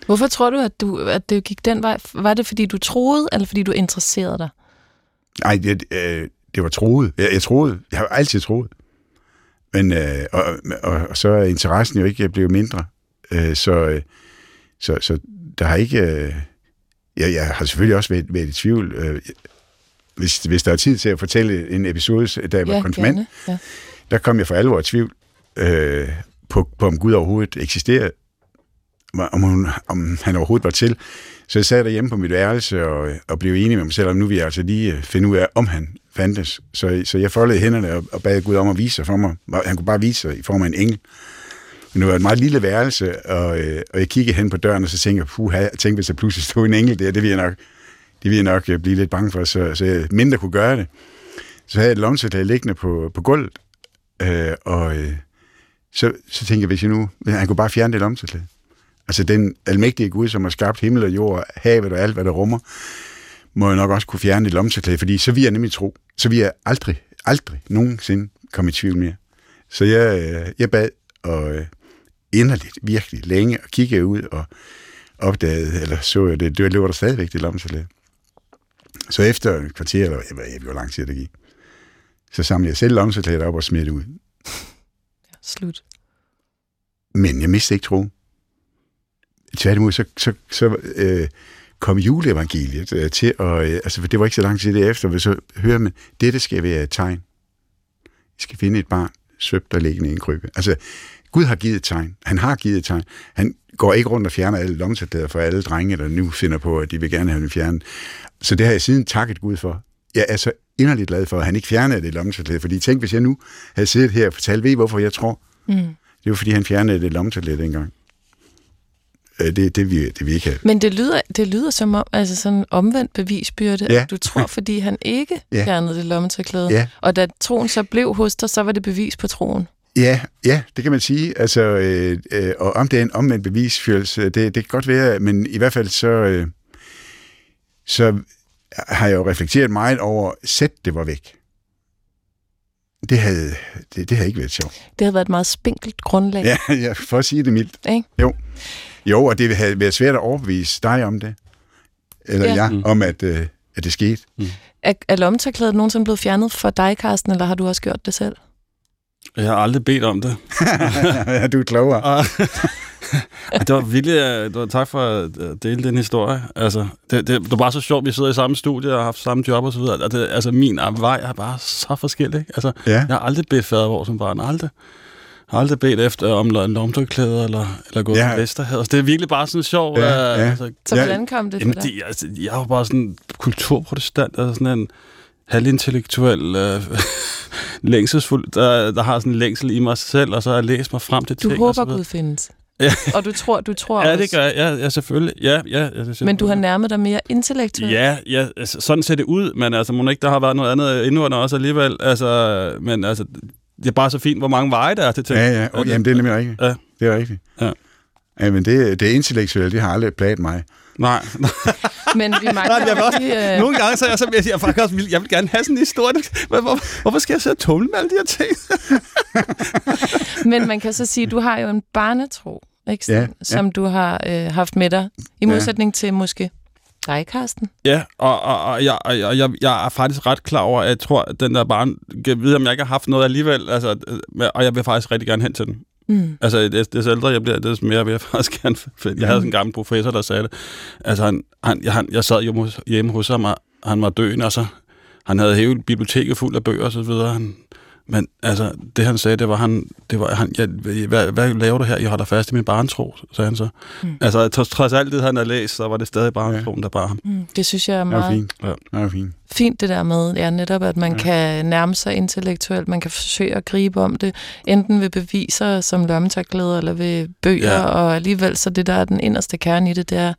Hvorfor tror du at, du, at det gik den vej? Var det, fordi du troede, eller fordi du interesserede dig?
Nej, det, øh, det var troet. Jeg, jeg troede. Jeg har altid troet. Men, øh, og, og, og så er interessen jo ikke blevet mindre. Øh, så, øh, så, så der har ikke... Øh, jeg, jeg har selvfølgelig også været, været i tvivl. Øh, hvis, hvis der er tid til at fortælle en episode, da jeg var ja, konfirmand, ja. der kom jeg for alvor i tvivl øh, på, på, om Gud overhovedet eksisterede, om, hun, om han overhovedet var til. Så jeg sad derhjemme på mit værelse og, og blev enig med mig selv, om nu vil jeg altså lige øh, finde ud af, om han fandtes. Så, så jeg foldede hænderne og, og bad Gud om at vise sig for mig. Han kunne bare vise sig i form af en engel. Men det var et meget lille værelse, og, øh, og jeg kiggede hen på døren, og så tænkte jeg, puh, jeg tænkte, hvis der pludselig stod en engel der, det ville jeg nok, det ville jeg nok øh, blive lidt bange for, så, så jeg mindre kunne gøre det. Så havde jeg et lomsæt liggende på, på gulvet, øh, og øh, så, så tænkte jeg, hvis jeg nu, han kunne bare fjerne det lomsæt. Altså den almægtige Gud, som har skabt himmel og jord, havet og alt, hvad der rummer, må jeg nok også kunne fjerne det lomsæt, fordi så vil jeg nemlig tro. Så vil jeg aldrig, aldrig nogensinde komme i tvivl mere. Så jeg, øh, jeg bad, og øh, inderligt, virkelig længe, og kiggede ud og opdagede, eller så jeg det, det lå der stadigvæk det lommesalat. Så efter et kvarter, eller jeg ved ikke, hvor lang tid det gik, så samlede jeg selv lommesalat op og smed det ud.
Ja, slut.
Men jeg mistede ikke tro. Tværtimod, så, så, så øh, kom juleevangeliet øh, til, og øh, altså, for det var ikke så lang tid derefter, men så hører man, dette skal være et tegn. I skal finde et barn, søbt og liggende i en krybe. Altså, Gud har givet et tegn. Han har givet et tegn. Han går ikke rundt og fjerner alle lomsatlader for alle drenge, der nu finder på, at de vil gerne have den fjernet. Så det har jeg siden takket Gud for. Jeg er så inderligt glad for, at han ikke fjernede det lomsatlæde, fordi tænk, hvis jeg nu havde siddet her og fortalt, ved I, hvorfor jeg tror? Mm. Det var, fordi han fjernede det lomsatlæde dengang. Øh, det, det, vi, det vi ikke have.
Men det lyder, det lyder som om, altså sådan en omvendt bevisbyrde, ja. at du tror, fordi han ikke ja. fjernede det lommetørklæde, ja. og da troen så blev hos dig, så var det bevis på troen.
Ja, ja, det kan man sige. Altså, øh, øh, og om det er en omvendt bevisførelse, det, det kan godt være, men i hvert fald så, øh, så har jeg jo reflekteret meget over, sæt det var væk. Det havde, det, det havde ikke været sjovt.
Det havde været et meget spinkelt grundlag.
Ja, ja for at sige det mildt.
Ikke?
Jo. jo, og det havde været svært at overbevise dig om det. Eller ja, jeg, mm. om at, øh, at det skete. Mm.
Er, er lommetørklædet nogensinde blevet fjernet for dig, Carsten, eller har du også gjort det selv?
Jeg har aldrig bedt om det.
ja, du er klogere.
det var virkelig, øh, det var, tak for at dele den historie. Altså, det, det, det var bare så sjovt, vi sidder i samme studie og har haft samme job og så videre. Det, altså, min vej er bare så forskellig. Altså, ja. Jeg har aldrig bedt fadervor som barn. Aldrig. Jeg har aldrig bedt efter om en lomtørklæde eller, eller gået ja. på Vesterhed. Altså, det er virkelig bare sådan sjovt. Ja,
ja. Altså, så hvordan kom det for dig?
De, altså, jeg var bare sådan kulturprotestant, altså sådan en halvintellektuel, øh, længselsfuld, der, der har sådan en længsel i mig selv, og så har jeg læst mig frem til
du ting. Du håber, Gud findes. Ja. Og du tror, du tror
Ja, det gør jeg. Ja, ja selvfølgelig. Ja, ja, ja, det
Men du har nærmet dig mere intellektuelt?
Ja, ja altså, sådan ser det ud, men altså, må ikke der har været noget andet indvånder også alligevel. Altså, men altså, det er bare så fint, hvor mange veje der er til ting.
Ja, ja. Og, jamen, det er nemlig rigtigt. Ja. Det er rigtigt. Ja. Ja, men det, det intellektuelle, det har aldrig plaget mig.
Nej.
Men vi mangler Nej, jeg vil også,
øh... Nogle gange så er jeg så, jeg, jeg, faktisk også, jeg vil gerne have sådan en historie. Hvor, hvorfor skal jeg så tumle med alle de her ting?
Men man kan så sige, at du har jo en barnetro. ikke? Ja, ja. som du har øh, haft med dig, i modsætning ja. til måske dig, Karsten.
Ja, og, og, og, jeg, og jeg, jeg er faktisk ret klar over, at jeg tror, at den der barn, jeg ved, om jeg ikke har haft noget alligevel, altså, og jeg vil faktisk rigtig gerne hen til den. Mm. Altså, det, det ældre jeg bliver, det mere vil jeg faktisk gerne... For jeg havde sådan en gammel professor, der sagde det. Altså, han, han, jeg, han, jeg sad jo hjemme hos ham, og han var døende, og så... Han havde hele biblioteket fuld af bøger og så videre. Han, men altså, det han sagde, det var, han, det var han, ja, hvad, hvad laver du her? Jeg holder fast i min barntro, sagde han så. Mm. Altså, trods, trods alt det, han har læst, så var det stadig barntroen, der bar ham. Mm.
Det synes jeg er meget...
Ja, fint. Ja. Ja, fint.
Fint det der med, ja, netop at man ja. kan nærme sig intellektuelt, man kan forsøge at gribe om det, enten ved beviser som lommetørklæder, eller ved bøger, ja. og alligevel så det, der er den inderste kerne i det, det er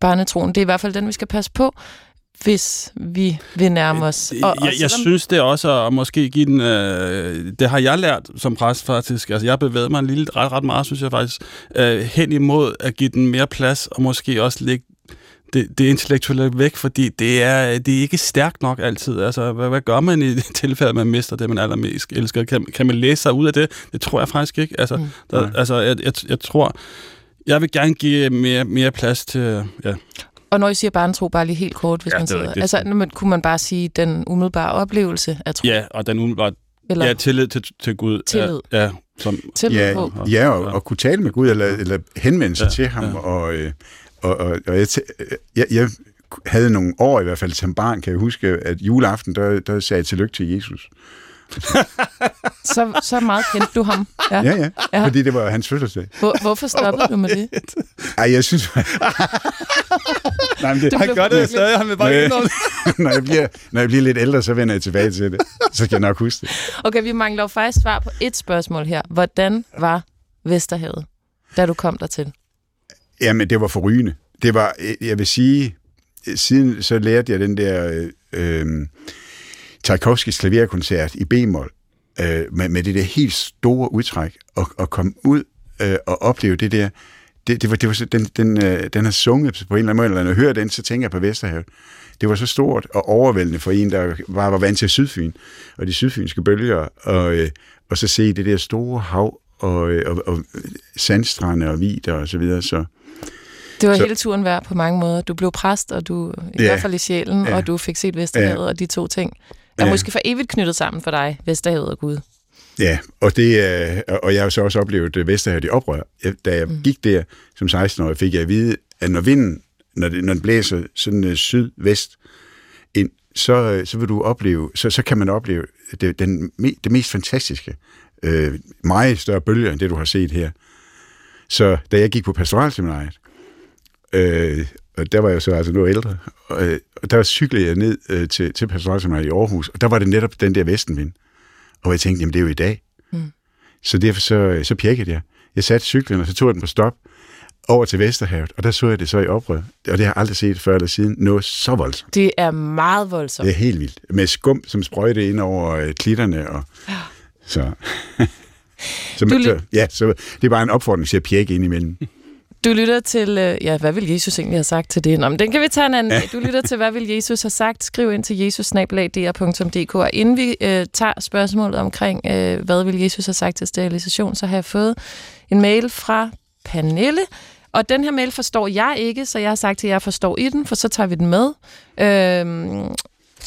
barnetroen. Det er i hvert fald den, vi skal passe på, hvis vi vil nærme os.
Og, og jeg, jeg synes det også at måske give den... Øh, det har jeg lært som præst faktisk. Altså jeg bevæger mig en lille ret, ret meget, synes jeg faktisk, øh, hen imod at give den mere plads, og måske også lægge det, det intellektuelle væk, fordi det er, det er ikke stærkt nok altid. Altså, hvad, hvad gør man i det tilfælde, at man mister det, man allermest elsker? Kan, kan man læse sig ud af det? Det tror jeg faktisk ikke. Altså, mm. der, altså jeg, jeg, jeg tror, jeg vil gerne give mere, mere plads til... Ja.
Og når I siger barnetro, bare lige helt kort, hvis ja, man siger... Altså, man, kunne man bare sige den umiddelbare oplevelse af tro?
Ja, og den umiddelbare... Eller? Ja, tillid til, til Gud.
Tillid.
Ja, ja, som,
tillid
ja, på. Ja, og, og kunne tale med Gud, eller, eller henvende sig ja, til ham. Ja. Og, øh, og, og, og jeg, jeg, jeg havde nogle år i hvert fald som barn, kan jeg huske, at juleaften, der, der sagde jeg tillykke til Jesus
så, så meget kendte du ham.
Ja. Ja, ja, ja, fordi det var hans fødselsdag.
Hvor, hvorfor stoppede du med det?
Ej, jeg synes...
Nej, men det, han gør det stadig, han vil bare ikke
når, jeg bliver, når jeg bliver lidt ældre, så vender jeg tilbage til det. Så skal jeg nok huske det.
Okay, vi mangler faktisk svar på et spørgsmål her. Hvordan var Vesterhavet, da du kom dertil?
Jamen, det var forrygende. Det var, jeg vil sige, siden så lærte jeg den der... Øh, øh, Tchaikovskis klaverkoncert i B-mol, øh, med, med det der helt store udtræk, og, og komme ud øh, og opleve det der, det, det var, det var den, den, øh, den har sunget på en eller anden måde, eller når jeg hører den, så tænker jeg på Vesterhavet. Det var så stort og overvældende for en, der var, var vant til Sydfyn, og de sydfynske bølger, og, øh, og så se det der store hav, og, øh, og, og sandstrande og vider og så videre, så...
Det var så, hele turen værd på mange måder. Du blev præst, og du i ja, hvert fald i sjælen, ja, og du fik set Vesterhavet, ja, og de to ting er ja. måske for evigt knyttet sammen for dig, Vesterhavet og Gud.
Ja, og, det, og jeg har så også oplevet øh, Vesterhavet i oprør. Da jeg mm. gik der som 16-årig, fik jeg at vide, at når vinden, når, det, når den blæser sådan uh, syd-vest ind, så, øh, så vil du opleve, så, så kan man opleve det, den, det mest fantastiske, øh, meget større bølger end det, du har set her. Så da jeg gik på pastoralseminariet, øh, og der var jeg så altså noget ældre, og, øh, og der cyklede jeg ned øh, til, til pastoralseminariet i Aarhus, og der var det netop den der vestenvind. Og jeg tænkte, jamen det er jo i dag. Mm. Så derfor så, så pjekkede jeg. Jeg satte cyklen, og så tog jeg den på stop over til Vesterhavet, og der så jeg det så i oprør. Og det har jeg aldrig set før eller siden. Noget så voldsomt.
Det er meget voldsomt.
Det er helt vildt. Med skum, som sprøjte ind over øh, klitterne. Og, ja. Så, så, du, så, ja, så det er bare en opfordring til at pjekke ind imellem.
Du lytter til, øh, ja, hvad vil Jesus egentlig have sagt til det? Nå, men den kan vi tage en anden ja. Du lytter til, hvad vil Jesus have sagt? Skriv ind til jesusnablag.dr.dk. Og inden vi øh, tager spørgsmålet omkring, øh, hvad vil Jesus have sagt til sterilisation, så har jeg fået en mail fra Pernille, og den her mail forstår jeg ikke, så jeg har sagt til jer, jeg forstår i den, for så tager vi den med. Øhm,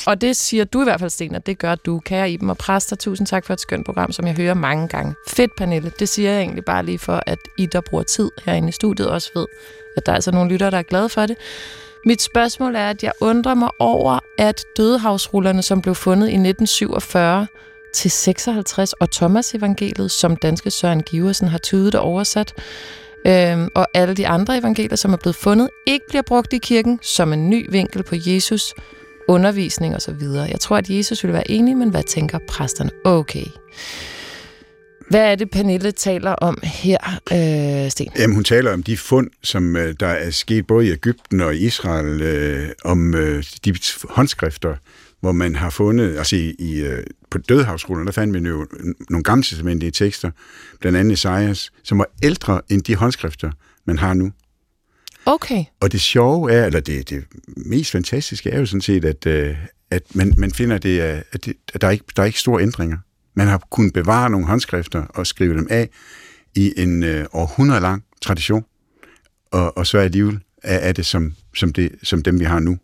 og det siger du i hvert fald, Sten, at det gør du. Kære Iben og præster, tusind tak for et skønt program, som jeg hører mange gange. Fedt, Pernille. Det siger jeg egentlig bare lige for, at I, der bruger tid herinde i studiet, også ved, at der er altså nogle lyttere, der er glade for det. Mit spørgsmål er, at jeg undrer mig over, at dødehavsrullerne, som blev fundet i 1947 til 56, og Thomas evangeliet, som danske Søren Giversen har tydet og oversat, øhm, og alle de andre evangelier, som er blevet fundet, ikke bliver brugt i kirken som en ny vinkel på Jesus, undervisning osv. Jeg tror, at Jesus ville være enig, men hvad tænker præsterne? Okay. Hvad er det, Pernille taler om her, øh, Sten?
Jamen, hun taler om de fund, som øh, der er sket både i Ægypten og i Israel, øh, om øh, de håndskrifter, hvor man har fundet, altså i, i, øh, på dødhavsrullerne, der fandt vi jo nogle gamle tekster, blandt andet Esajas, som var ældre end de håndskrifter, man har nu.
Okay.
Og det sjove er, eller det, det mest fantastiske er jo sådan set, at, øh, at man, man finder, det, at, det, at der, er ikke, der er ikke store ændringer. Man har kunnet bevare nogle håndskrifter og skrive dem af i en øh, århundrede lang tradition, og, og så alligevel er, er det som, som det som dem, vi har nu.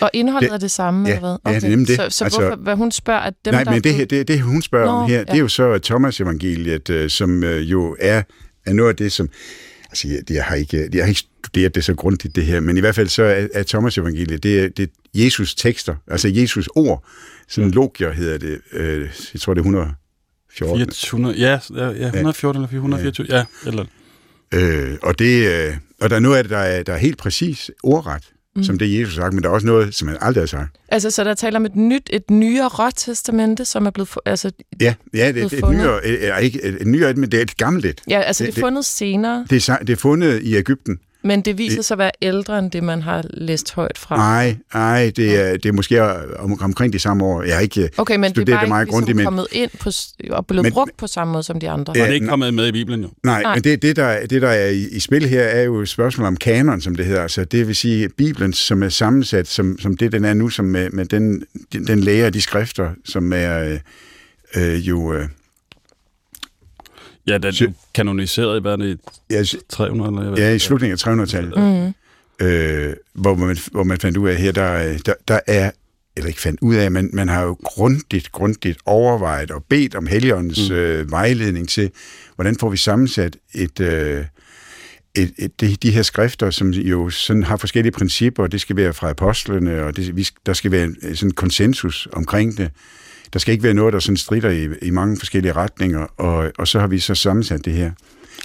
Og indholdet det, er det samme,
ja,
eller hvad?
ja, det er nemlig det.
Så, så
Altså-
hvorfor, hvad hun spørger, at dem,
Nej,
der
men det, her- det, det hun spørger
Nå,
om her,
ja.
det er jo så Thomas evangeliet, øh, som øh, jo er, er noget af det, som... Altså, jeg, jeg, har ikke, jeg har ikke studeret det så grundigt, det her, men i hvert fald så er, er Thomas evangeliet, det er, det er Jesus tekster, altså Jesus ord, sådan logier hedder det, øh, jeg tror det er 114.
400, ja, ja, ja, 114 eller 424, ja, eller...
Øh, og, det, øh, og der er noget af det, der er, der er helt præcis ordret, mm. som det Jesus har sagt, men der er også noget, som han aldrig har sagt.
Altså, så der taler om et nyt, et nyere råtestamente, som er blevet... Altså,
Ja, ja det, et,
fundet.
nyere, et, et, ikke et, et nyere, men det er et gammelt et.
ja, altså det, er fundet senere,
Det er, det er fundet i Ægypten.
Men det viser sig at være ældre, end det, man har læst højt fra.
Nej, nej, det er, det er måske om, omkring de samme år. Jeg har ikke
Okay, men det er
studeret det meget
ikke ligesom
grundigt, men,
kommet ind på, og blevet
Men-
brugt på samme måde som de andre.
Og det er ikke kommet med i Bibelen jo.
nej,
Nej.
men det, det, der, det, der er i, i spil her, er jo et spørgsmål om kanon, som det hedder. Altså, det vil sige, Bibelen, som er sammensat, som, som det, den er nu, som med, med den, den, den læge og de skrifter, som er øh, øh, jo... Øh,
Ja, den
Så-
er kanoniseret i, hvad er det,
ja,
300 eller hvad?
ja, i slutningen af 300-tallet.
Mm.
øh, hvor, man, hvor man fandt ud af her, der, der, der er, eller ikke fandt ud af, men man har jo grundigt, grundigt overvejet og bedt om Helligåndens mm. øh, vejledning til, hvordan får vi sammensat et, øh, et, et, de, de her skrifter, som jo sådan har forskellige principper, det skal være fra apostlene, og det, vi, der skal være en, sådan en konsensus omkring det. Der skal ikke være noget, der sådan strider i, i mange forskellige retninger, og, og så har vi så sammensat det her,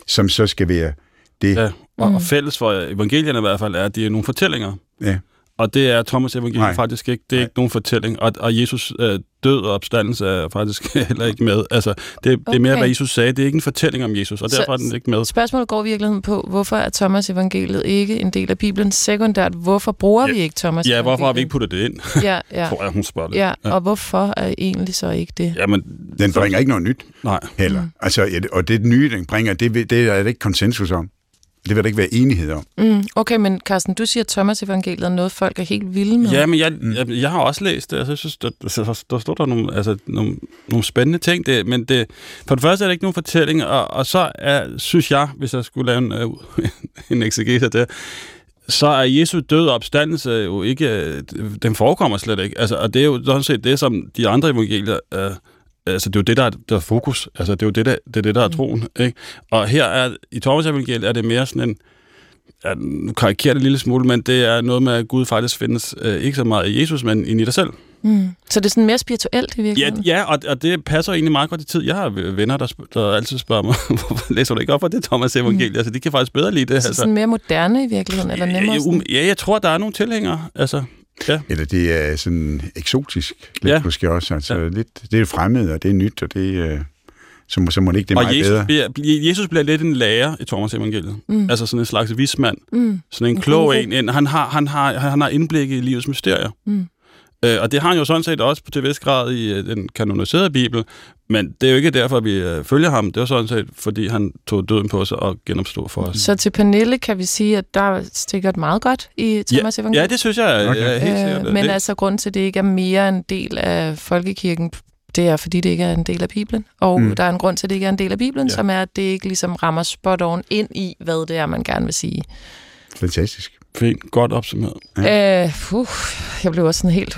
som så skal være det.
Ja, og, og fælles for evangelierne i hvert fald er, at de er nogle fortællinger.
ja.
Og det er Thomas evangeliet
Nej.
faktisk ikke. Det er
Nej.
ikke nogen fortælling. Og, og Jesus øh, død og opstandelse er faktisk heller ikke med. Altså, det, det er mere,
Okay.
hvad Jesus sagde. Det er ikke en fortælling om Jesus, og
Så-
derfor er den ikke med.
Spørgsmålet går i virkeligheden på, hvorfor er Thomas evangeliet ikke en del af Bibelen sekundært? Hvorfor bruger
Ja.
vi ikke Thomas
Ja, hvorfor har vi ikke puttet det ind,
Ja, ja.
tror jeg, hun spørger det.
Ja, og hvorfor er egentlig så ikke det?
Jamen,
Den bringer ikke noget nyt.
nej.
heller. Mm. Altså, ja, og det nye, den bringer, det, det er der ikke konsensus om. Det vil der ikke være enighed om.
Mm, okay, men Carsten, du siger, at Thomas evangeliet er noget, folk er helt vilde med.
Ja, men jeg, jeg, jeg har også læst det. Altså, jeg synes, der, der, der står der nogle, altså, nogle, nogle spændende ting. Det, men det, for det første er det ikke nogen fortælling, og, og så er, synes jeg, hvis jeg skulle lave en, øh, en exegese af det, så er Jesu død og opstandelse jo ikke, øh, den forekommer slet ikke. Altså, og det er jo sådan set det, som de andre evangelier øh, Altså, det er jo det, der er, der er fokus. Altså, det er jo det, der, det, er, det, der er troen. Ikke? Og her er, i Thomas evangeliet, er det mere sådan en, ja, nu karikerer det en lille smule, men det er noget med, at Gud faktisk findes øh, ikke så meget i Jesus, men i dig selv.
Mm. Så det er sådan mere spirituelt i
Ja,
virkeligheden?
ja og, og det passer egentlig meget godt i tid. Jeg har venner, der, der altid spørger mig, hvorfor læser du ikke op for det Thomas evangeliet? Mm. Altså, de kan faktisk bedre lide det.
Så
Altså.
sådan mere moderne i virkeligheden, eller nemmere?
Ja,
sådan?
ja, jeg tror, der er nogle tilhængere. Altså, ja.
Eller det er sådan eksotisk, lidt
Ja.
måske også. Altså,
Ja.
lidt, det er fremmed, og det er nyt, og det øh, så, må- så må det ikke det er
Og
meget
Jesus
bedre.
bliver, Jesus bliver lidt en lærer i Thomas evangeliet. Mm. Altså sådan en slags vismand.
Mm.
Sådan en klog en. en. Han, har, han, har, han har indblik i livets mysterier.
Mm.
Øh, og det har han jo sådan set også til vis grad i øh, den kanoniserede bibel. Men det er jo ikke derfor, vi øh, følger ham. Det var sådan set, fordi han tog døden på sig og genopstod for os.
Så til Pernille kan vi sige, at der stikker et meget godt i Thomas
ja,
evangeliet?
ja, det synes jeg
Okay.
okay. er helt sikkert.
Øh, men
det,
altså, grund til, at det ikke er mere en del af folkekirken, det er, fordi det ikke er en del af Bibelen. Og mm. Der er en grund til, at det ikke er en del af Bibelen,
ja.
som er, at det ikke ligesom rammer spot on ind i, hvad det er, man gerne vil sige.
Fantastisk.
Fint, godt opsummeret.
Ja. Øh, uh, jeg blev også sådan helt...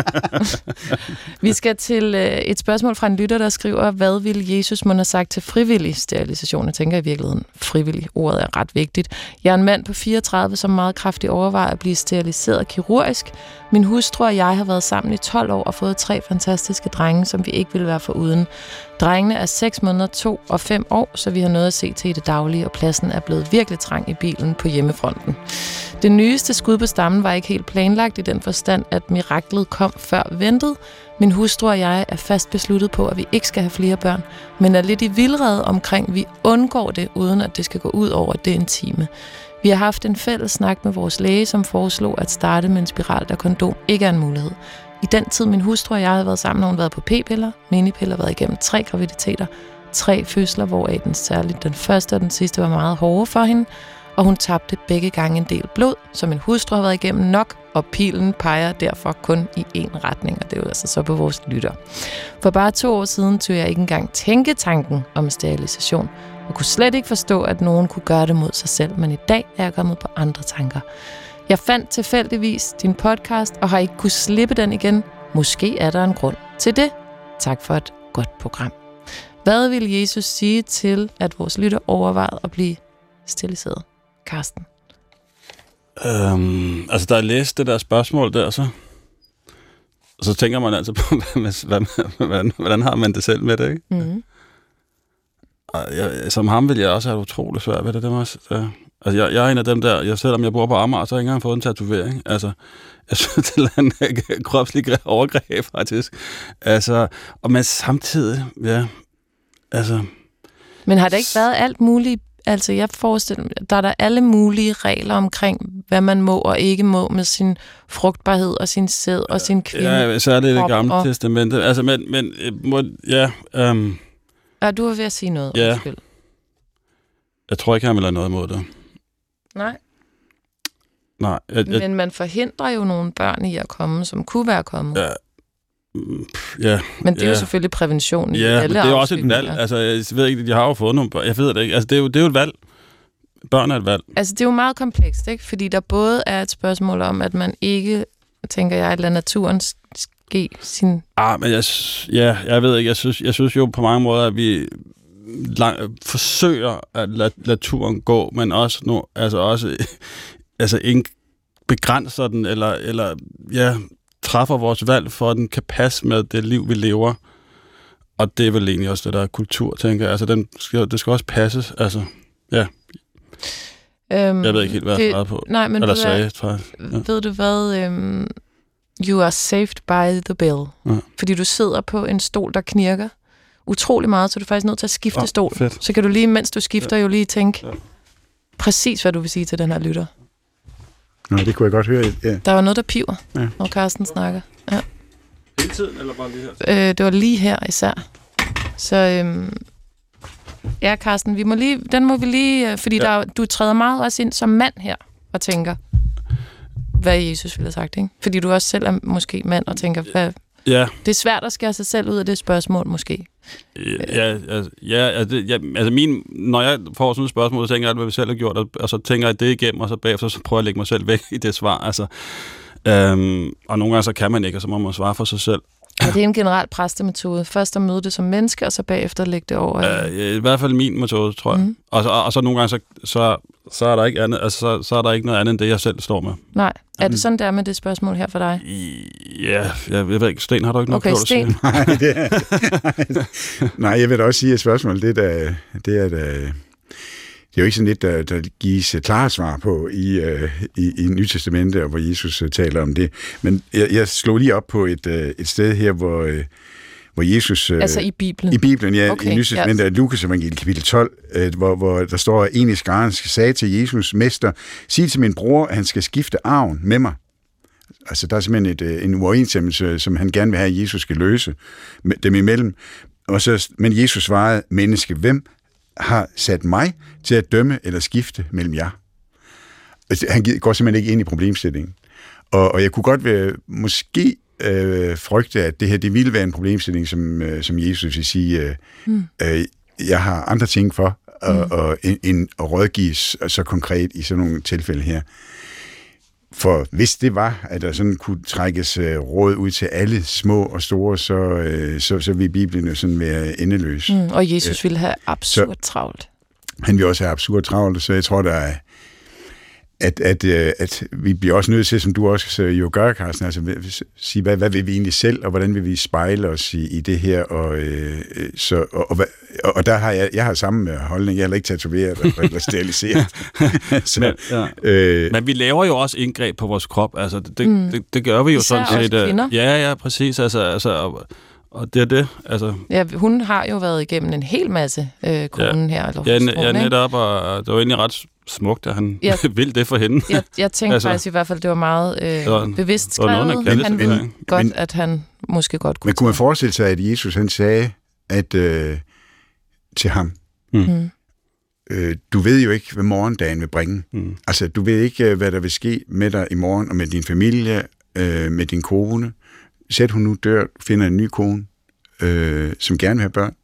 Vi skal til øh, et spørgsmål fra en lytter, der skriver, hvad ville Jesus må have sagt til frivillig sterilisation? Jeg tænker i virkeligheden, frivillig. Ordet er ret vigtigt. Jeg er en mand på 34, som meget kraftigt overvejer at blive steriliseret kirurgisk. Min hustru og jeg har været sammen i 12 år og fået tre fantastiske drenge, som vi ikke ville være foruden. Drengene er 6 måneder, 2 og 5 år, så vi har noget at se til i det daglige, og pladsen er blevet virkelig trang i bilen på hjemmefronten. Det nyeste skud på stammen var ikke helt planlagt i den forstand, at miraklet kom før ventet. Min hustru og jeg er fast besluttet på, at vi ikke skal have flere børn, men er lidt i vildrede omkring, at vi undgår det, uden at det skal gå ud over det intime. Vi har haft en fælles snak med vores læge, som foreslog at starte med en spiral, der kondom ikke er en mulighed. I den tid, min hustru og jeg havde været sammen, har hun været på p-piller, minipiller, været igennem tre graviditeter, tre fødsler, hvoraf den særligt den første og den sidste var meget hårde for hende, og hun tabte begge gange en del blod, så min hustru har været igennem nok og pilen peger derfor kun i én retning, og det er jo altså så på vores lytter. For bare to år siden tog jeg ikke engang tænke tanken om sterilisation, og kunne slet ikke forstå, at nogen kunne gøre det mod sig selv, men i dag er jeg kommet på andre tanker. Jeg fandt tilfældigvis din podcast, og har ikke kunne slippe den igen. Måske er der en grund til det. Tak for et godt program. Hvad vil Jesus sige til, at vores lytter overvejede at blive steriliseret? Karsten.
Øhm, altså, da jeg læste det der spørgsmål der, så, så tænker man altså på, hvad, hvad, hvordan, hvordan har man det selv med det, ikke?
Mm.
Jeg, som ham vil jeg også have utroligt svært ved det. det jeg, ja. altså, jeg, jeg er en af dem der, jeg, selvom jeg bor på Amager, så har jeg ikke engang fået en tatovering. Altså, jeg synes, det er en kropslig overgreb, faktisk. Altså, og men samtidig, ja, altså...
Men har der ikke været alt muligt Altså, jeg forestiller mig, der er der alle mulige regler omkring, hvad man må og ikke må med sin frugtbarhed og sin sæd og sin kvinde.
Ja, så er det det gamle og... testamente. Altså, men, men må, ja... Um,
ja, du var ved at sige noget.
Ja. Undskyld. Jeg tror ikke, han vil have noget imod det.
Nej.
Nej. Jeg,
jeg, men man forhindrer jo nogle børn i at komme, som kunne være kommet.
Ja, Ja,
men det er
ja.
jo selvfølgelig prævention i
ja,
alle
men det er jo også et valg. Altså, jeg ved ikke, de har jo fået nogle børn. Jeg ved det ikke. Altså, det er jo, det er jo et valg. Børn er et valg.
Altså, det er jo meget komplekst, ikke? Fordi der både er et spørgsmål om, at man ikke, tænker jeg, at lade naturen ske sin...
Ah, men jeg, ja, jeg ved ikke. Jeg synes, jeg synes jo på mange måder, at vi lang, forsøger at lade naturen gå, men også, nu, altså også altså, ikke begrænser den, eller, eller ja, træffer vores valg, for at den kan passe med det liv, vi lever. Og det er vel egentlig også det, der er kultur, tænker jeg. Altså, den skal, det skal også passes. Altså, ja. Øhm, jeg ved ikke helt, hvad det, jeg på.
Nej, men
Eller sagde,
tror jeg. Ja. Ved du hvad? Um, you are saved by the bell. Ja. Fordi du sidder på en stol, der knirker utrolig meget, så du er faktisk nødt til at skifte oh, stol.
Fedt.
Så kan du lige, mens du skifter, ja. jo lige tænke ja. præcis, hvad du vil sige til den her lytter.
Nå, det kunne jeg godt høre. Ja.
Der var noget, der piver, ja. når Carsten snakker. Ja.
Hele tiden, eller bare lige her?
Øh, det var lige her især. Så øhm, ja, Carsten, vi må lige, den må vi lige, øh, fordi ja. der, du træder meget også ind som mand her, og tænker, hvad Jesus ville have sagt, ikke? Fordi du også selv er måske mand, og tænker, hvad,
Ja.
Det er svært at skære sig selv ud af det spørgsmål, måske.
Ja, altså, ja, altså, ja, altså min, når jeg får sådan et spørgsmål, så tænker jeg alt, hvad vi selv har gjort, og, og så tænker jeg det igennem, og så bagefter så prøver jeg at lægge mig selv væk i det svar. Altså, øhm, og nogle gange så kan man ikke, og så må man svare for sig selv.
Ja, det er en generel præstemetode. Først at møde det som menneske, og så bagefter lægge det over.
Uh, I hvert fald min metode, tror jeg. Mm. Og, så, og, og så nogle gange, så, så, så, er der ikke andet, altså, så, så er der ikke noget andet end det, jeg selv står med.
Nej. Er det sådan der med det spørgsmål her for dig?
Ja, jeg, jeg ved ikke. Sten, har du ikke noget
okay,
på
Sten.
nej, det er, nej, jeg vil da også sige, at spørgsmålet, det er, det er, det det er jo ikke sådan lidt, der, der gives klare svar på i, uh, i, i Nytestamentet, hvor Jesus uh, taler om det. Men jeg, jeg slog lige op på et, uh, et sted her, hvor, uh, hvor Jesus... Uh,
altså i Bibelen?
I Bibelen, ja. Okay, I Nytestamentet yes. Lukas evangeliet kapitel 12, uh, hvor, hvor der står, at en i skaren sagde til Jesus, Mester, sig til min bror, at han skal skifte arven med mig. Altså, der er simpelthen et, en uoverensstemmelse, som han gerne vil have, at Jesus skal løse dem imellem. Og så, men Jesus svarede, menneske, hvem har sat mig til at dømme eller skifte mellem jer. Altså, han går simpelthen ikke ind i problemstillingen. Og, og jeg kunne godt være, måske øh, frygte, at det her det ville være en problemstilling, som, øh, som Jesus vil sige, øh, mm. øh, jeg har andre ting for, mm. og, og, end at rådgive så konkret i sådan nogle tilfælde her. For hvis det var, at der sådan kunne trækkes øh, råd ud til alle små og store, så, øh, så, så ville Bibelen jo sådan være endeløs.
Mm, og Jesus ville have absurd så, travlt.
Han vil også have absurd travlt, så jeg tror, der er, at, at, øh, at vi bliver også nødt til, som du også jo gør, Carsten, altså sige, hvad, hvad vil vi egentlig selv, og hvordan vil vi spejle os i, i det her, og, øh, så, og, og, og der har jeg, jeg har samme holdning, jeg har ikke tatoveret eller steriliseret.
så, men, ja. øh, men vi laver jo også indgreb på vores krop, altså det, mm. det, det gør vi jo
Især
sådan set.
Øh, kvinder.
Ja, ja, præcis, altså, altså og, og det er det, altså...
Ja, hun har jo været igennem en hel masse, øh, konen
ja.
her. Eller
ja, ja, netop, og det var egentlig ret smukt, at han ja. vil det for hende.
Jeg, jeg tænkte altså, faktisk i hvert fald, det var meget øh, var, bevidst skrevet. Noget, han, han ville godt, men, at han måske godt kunne
Men kunne man forestille sig, at Jesus han sagde at øh, til ham, mm. øh, du ved jo ikke, hvad morgendagen vil bringe.
Mm.
Altså, du ved ikke, øh, hvad der vil ske med dig i morgen, og med din familie, øh, med din kone. Sæt hun nu dør, finder en ny kone, øh, som gerne vil have børn.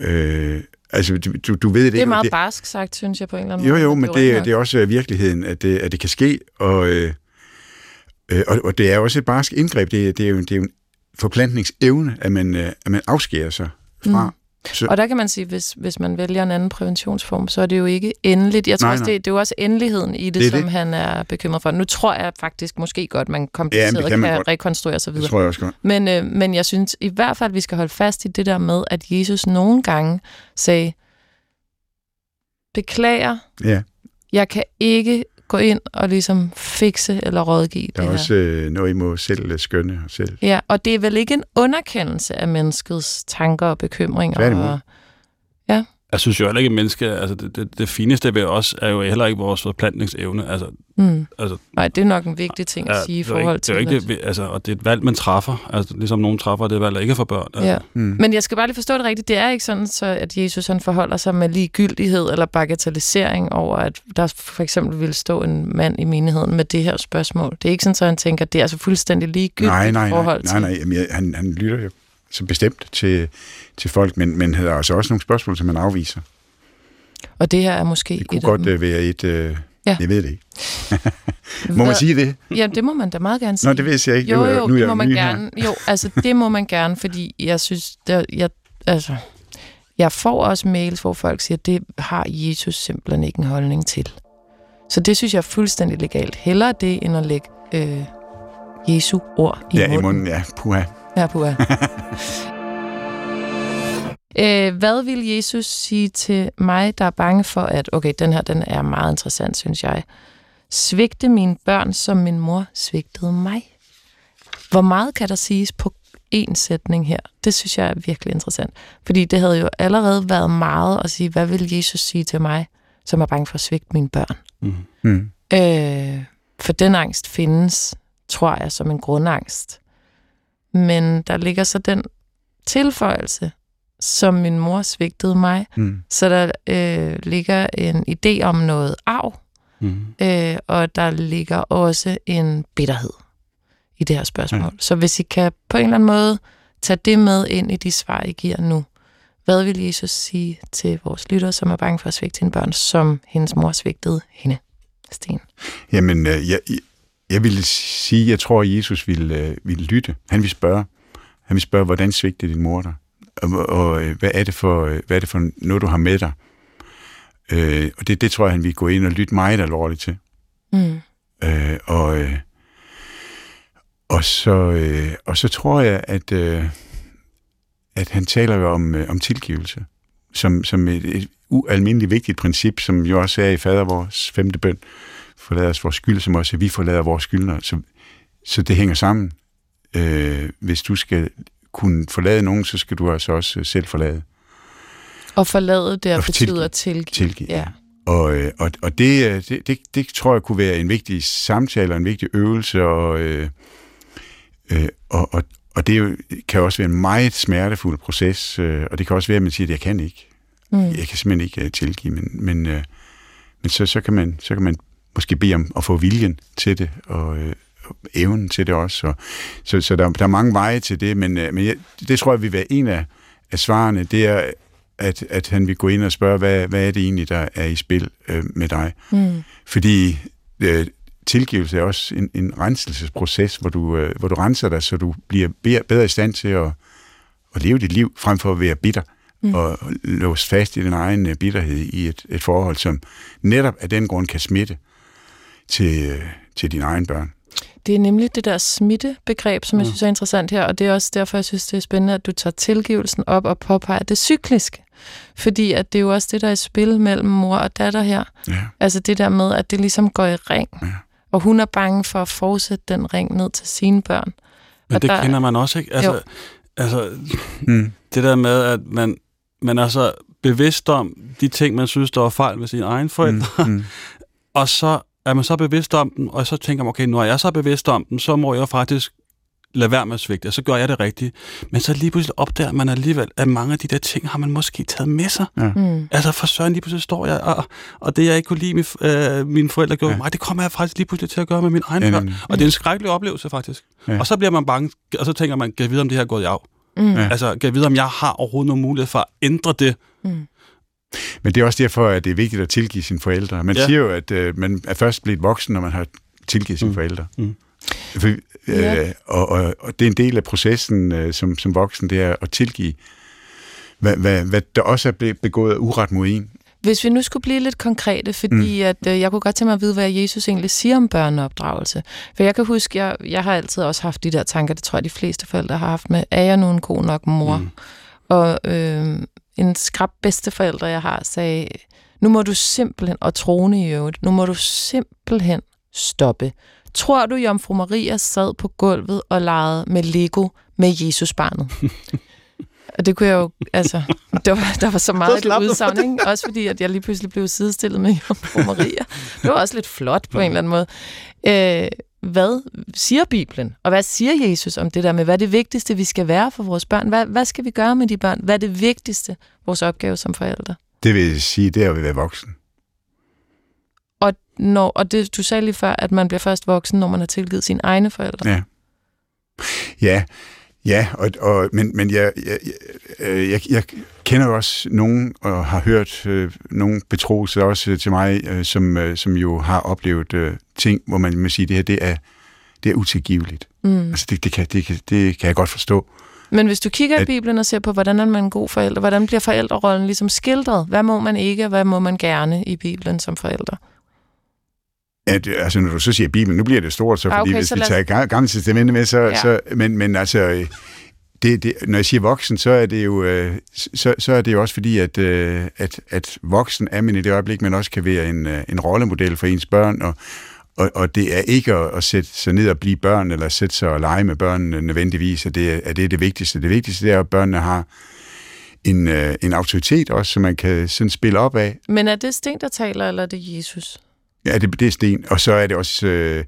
Øh, altså, du, du, ved det,
Det er
ikke.
meget
det,
barsk sagt, synes jeg på en eller anden
jo,
måde.
jo,
men
men
jo
det, det er også øh, virkeligheden, at det, at det kan ske, og, øh, øh, og, og det er også et barsk indgreb. Det, det, er, jo, det er jo en forplantningsevne, at man, øh, at man afskærer sig fra. Så,
Og der kan man sige, hvis, hvis man vælger en anden præventionsform, så er det jo ikke endeligt. Jeg tror
Nej,
også,
nej.
det, det er jo også endeligheden i det,
Det
det som
det.
han er bekymret for. Nu tror jeg faktisk måske godt, man kompliceret
Ja, det
kan,
kan man godt.
rekonstruere sig
det
videre.
tror jeg også godt.
Men, øh, men jeg synes i hvert fald, vi skal holde fast i det der med, at Jesus nogle gange sagde, beklager,
Ja,
jeg kan ikke gå ind og ligesom fikse eller rådgive
der
det
er
her.
også øh, noget, I må selv øh, skønne og selv.
Ja, og det er vel ikke en underkendelse af menneskets tanker og bekymringer.
Tværtimod.
Og,
Jeg synes jo heller ikke, at menneske, altså det, det, det fineste ved os er jo heller ikke vores forplantningsevne. Altså,
mm.
altså,
Nej, det er nok en vigtig ting at sige i
det er
forhold
ikke,
til
det. Er jo ikke, det, altså, og det er et valg, man træffer. Altså, ligesom nogen træffer det valg, der ikke for børn. Altså.
Ja.
Mm.
Men jeg skal bare lige forstå det rigtigt. Det er ikke sådan, så at Jesus han forholder sig med ligegyldighed eller bagatellisering over, at der for eksempel ville stå en mand i menigheden med det her spørgsmål. Det er ikke sådan, så han tænker, at det er altså fuldstændig ligegyldigt
Nej, nej,
i
nej,
forhold
nej,
til...
nej. Jamen, jeg, han, han lytter jo så bestemt til, til folk, men, men havde altså også nogle spørgsmål, som han afviser.
Og det her er måske
Det kunne
et
godt
af dem.
øh, være et... Øh,
Ja.
Jeg ved det ikke. Må man sige det?
Ja, det må man da meget gerne sige.
Nå, det ved jeg ikke.
Jo,
Nu jeg-
jo,
nu
det må man
her.
gerne. Jo, altså det må man gerne, fordi jeg synes, der, jeg, altså, jeg får også mails, hvor folk siger, det har Jesus simpelthen ikke en holdning til. Så det synes jeg er fuldstændig legalt. Hellere det, end at lægge øh, Jesu ord i
Ja,
munden.
i munden, ja. Puha.
Ja, puha. øh, hvad vil Jesus sige til mig, der er bange for, at, okay, den her, den er meget interessant, synes jeg. Svigte mine børn, som min mor svigtede mig. Hvor meget kan der siges på én sætning her? Det synes jeg er virkelig interessant. Fordi det havde jo allerede været meget at sige, hvad vil Jesus sige til mig, som er bange for at svigte mine børn?
Mm.
Mm.
Øh, for den angst findes, tror jeg, som en grundangst. Men der ligger så den tilføjelse, som min mor svigtede mig.
Mm.
Så der øh, ligger en idé om noget arv,
Mm.
øh, og der ligger også en bitterhed i det her spørgsmål. Ja. Så hvis I kan på en eller anden måde tage det med ind i de svar, I giver nu, hvad vil Jesus sige til vores lyttere, som er bange for at svigte sine børn, som hendes mor svigtede hende? Sten.
Jamen, øh, jeg, jeg vil sige, jeg tror, at Jesus ville, øh, ville lytte. Han vil spørge. Han vil spørge, hvordan svigtede din mor dig? Og, og øh, hvad, er det for, øh, hvad er det for noget, du har med dig? Øh, og det, det tror jeg, han vil gå ind og lytte meget alvorligt til.
Mm.
Øh, og, øh, og, så, øh, og så tror jeg, at, øh, at han taler jo om, øh, om tilgivelse, som, som et, et ualmindeligt vigtigt princip, som jo også er i fader vores femte bøn. Forlader os vores skyld, som også er, vi forlader vores skyldner. Så, så det hænger sammen. Øh, hvis du skal kunne forlade nogen, så skal du altså også øh, selv forlade.
Og forlade der
Og
betyder tilgive.
tilgive.
Ja.
Og, øh, og, og det, øh, det, det, det tror jeg kunne være en vigtig samtale og en vigtig øvelse, og, øh, og, og, og det kan også være en meget smertefuld proces, øh, og det kan også være, at man siger, at jeg kan ikke.
Mm.
Jeg kan simpelthen ikke uh, tilgive, men, men, øh, men så, så, kan man, så kan man måske bede om at få viljen til det, og, øh, evnen til det også. Og, så så der, der er mange veje til det, men, øh, men jeg, det tror jeg vil være en af, af svarene, det er, at, at han vil gå ind og spørge, hvad, hvad er det egentlig, der er i spil øh, med dig?
Mm.
Fordi øh, tilgivelse er også en, en renselsesproces, hvor du, øh, hvor du renser dig, så du bliver be- bedre i stand til at, at leve dit liv, frem for at være bitter mm. og låse fast i din egen øh, bitterhed i et, et forhold, som netop af den grund kan smitte til, øh, til dine egne børn.
Det er nemlig det der smittebegreb, som jeg synes er interessant her, og det er også derfor, jeg synes, det er spændende, at du tager tilgivelsen op og påpeger det cykliske. Fordi at det er jo også det, der er i spil mellem mor og datter her.
Ja.
Altså det der med, at det ligesom går i ring.
Ja.
Og hun er bange for at fortsætte den ring ned til sine børn.
Men
Og
det
der-
kender man også, ikke? Altså,
Jo.
altså
Mm.
det der med, at man, man er så bevidst om de ting, man synes, der var fejl med sine egne forældre,
Mm. Mm.
og så er man så bevidst om dem, og så tænker man, okay, nu er jeg så bevidst om dem, så må jeg faktisk lade være med at svigte, og så gør jeg det rigtigt. Men så lige pludselig opdager man alligevel, at mange af de der ting har man måske taget med sig.
Ja.
Mm.
Altså for søren, lige pludselig står jeg, og, og det jeg ikke kunne lide, min, øh, mine forældre gjorde
Ja.
mig, det kommer jeg faktisk lige pludselig til at gøre med min egen
Ja,
børn. Og det er en skrækkelig oplevelse faktisk.
Ja.
Ja. Og så bliver man bange, og så tænker man, kan jeg vide, om det her er gået i af?
Mm.
Ja.
Altså, kan jeg vide, om jeg har overhovedet nogen mulighed for at ændre det?
Mm.
Men det er også derfor, at det er vigtigt at tilgive sine forældre. Man ja. Siger jo, at øh, man er først blevet voksen, når man har tilgivet sine mm. Forældre.
Mm.
For, øh,
Ja.
og, og, og det er en del af processen øh, som, som voksen, det er at tilgive, hvad, hvad, hvad der også er blevet begået uret mod en.
Hvis vi nu skulle blive lidt konkrete, fordi mm. at, øh, jeg kunne godt tænke mig at vide, hvad Jesus egentlig siger om børneopdragelse. For jeg kan huske, jeg, jeg har altid også haft de der tanker, det tror jeg, de fleste forældre har haft med, er jeg nu en god nok mor? Mm. Og øh, en skrab bedsteforælder, jeg har, sagde, nu må du simpelthen, og troende i øvrigt, nu må du simpelthen stoppe. Tror du, Jomfru Maria sad på gulvet og legede med Lego med Jesusbarnet? og det kunne jeg jo, altså, der var, der var så meget et
du.
udsagn, ikke? Også fordi, at jeg lige pludselig blev sidestillet med Jomfru Maria. Det var også lidt flot på en eller anden måde. Øh, hvad siger Bibelen, og hvad siger Jesus om det der med, hvad er det vigtigste, vi skal være for vores børn? Hvad, hvad skal vi gøre med de børn? Hvad er det vigtigste, vores opgave som forældre?
Det vil sige, det er at være voksen.
Og, når, og det, du sagde lige før, at man bliver først voksen, når man har tilgivet sine egne forældre.
Ja. Ja, ja og, og, men, men jeg, jeg, jeg, jeg, jeg kender jo også nogen, og har hørt øh, nogen betro sig også til mig, øh, som, øh, som jo har oplevet øh, ting, hvor man må sige, det her det er, det er utilgiveligt.
Mm.
Altså det, det, kan, det, kan, det kan jeg godt forstå.
Men hvis du kigger i
At-
Bibelen og ser på, hvordan er man en god forælder, hvordan bliver forældrerollen ligesom skildret? Hvad må man ikke, og hvad må man gerne i Bibelen som forældre?
At, altså, når du så siger Bibelen, nu bliver det stort, så
Ah,
fordi
okay,
hvis
så
vi
lad
tager Ga- gamle testamente med, så,
Ja.
så men, men altså, øh, det, det, når jeg siger voksen, så er det jo, øh, så, så er det jo også fordi, at, øh, at, at voksen er man i det øjeblik, man også kan være en, en rollemodel for ens børn, og, og, og det er ikke at, at sætte sig ned og blive børn, eller sætte sig og lege med børnene nødvendigvis, at det, er- at det er det vigtigste. Det vigtigste er, at børnene har en, en autoritet også, som man kan sådan spille op af.
Men er det Sten, der taler, eller er det Jesus?
Ja, det, det er sten. Og så er det også øh,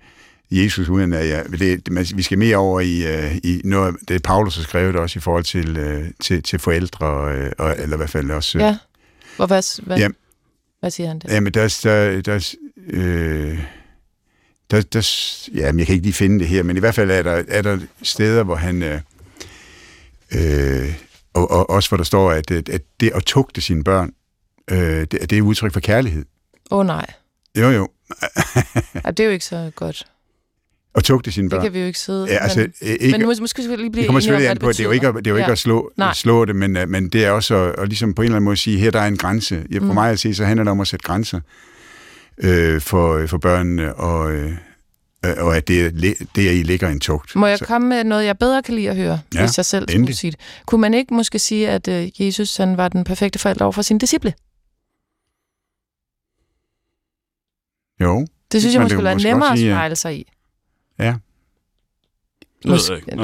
Jesus, uden at jeg... Det, det, vi skal mere over i, øh, i noget, det Paulus har skrevet også i forhold til, øh, til, til forældre, øh, og, eller i hvert fald også...
Ja. Og hvad, hvad,
Ja.
hvad siger han det?
Jamen, der, der, der, øh, der, der, jamen, jeg kan ikke lige finde det her, men i hvert fald er der, er der steder, hvor han... Øh, øh, og, og også hvor der står, at, at at det at tugte sine børn, øh, det, det er udtryk for kærlighed.
Åh oh, nej,
Jo, jo.
ja, det er jo ikke så godt.
At tugte sine
Det
børn.
kan vi jo ikke sidde.
Ja, altså,
men,
ikke,
men måske skal vi lige blive
Det kommer selvfølgelig an på, at det er jo ikke, at- det er jo ikke
Ja.
at slå,
Nej.
slå det, men, øh, men det er også at, at ligesom på en eller anden måde sige, her der er en grænse. Ja, for
Mm.
mig at se, så handler det om at sætte grænser øh, for, for børnene, og, øh, og at det, er- det er i ligger en tugt.
Må jeg
Så,
komme med noget, jeg bedre kan lide at høre,
Ja,
hvis jeg selv skulle
endelig.
sige det? Kunne man ikke måske sige, at øh, Jesus han var den perfekte forælder over for sine disciple?
Jo,
Det synes jeg måske ville være nemmere at spejle sig i.
ja.
Nå,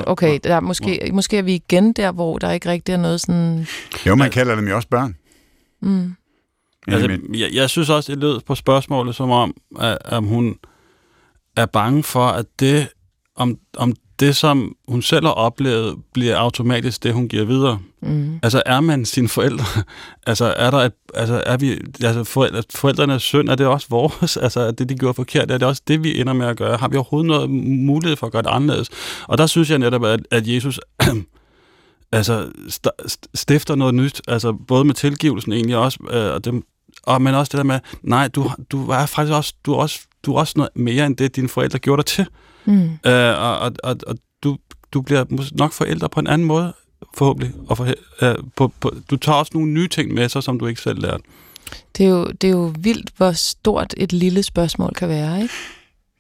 Okay, der er måske, måske er vi igen der, hvor der ikke rigtig er noget sådan...
Jo, man kalder dem jo også børn.
Mm,
Altså, jeg, jeg synes også, det lød på spørgsmålet, som om, at, om hun er bange for, at det, om, om det, som hun selv har oplevet, bliver automatisk det, hun giver videre.
mm,
Altså, er man sine forældre? altså, er der et, altså, er vi, altså, forældre, forældrenes synd, er det også vores? Altså, er det, de gjorde forkert, er det også det, vi ender med at gøre? Har vi overhovedet noget mulighed for at gøre det anderledes? Og der synes jeg netop, at, at Jesus altså, st- st- stifter noget nyt, altså både med tilgivelsen egentlig også, øh, og, det, og men også det der med, nej, du, du er faktisk også, du er også, du er også noget mere end det, dine forældre gjorde dig til.
mm.
Øh, og, og, og, og du, du bliver nok forældre på en anden måde, forhåbentlig. Og for, øh, på, på, du tager også nogle nye ting med sig, som du ikke selv lærte.
Det, er jo, det er jo vildt, hvor stort et lille spørgsmål kan være, ikke?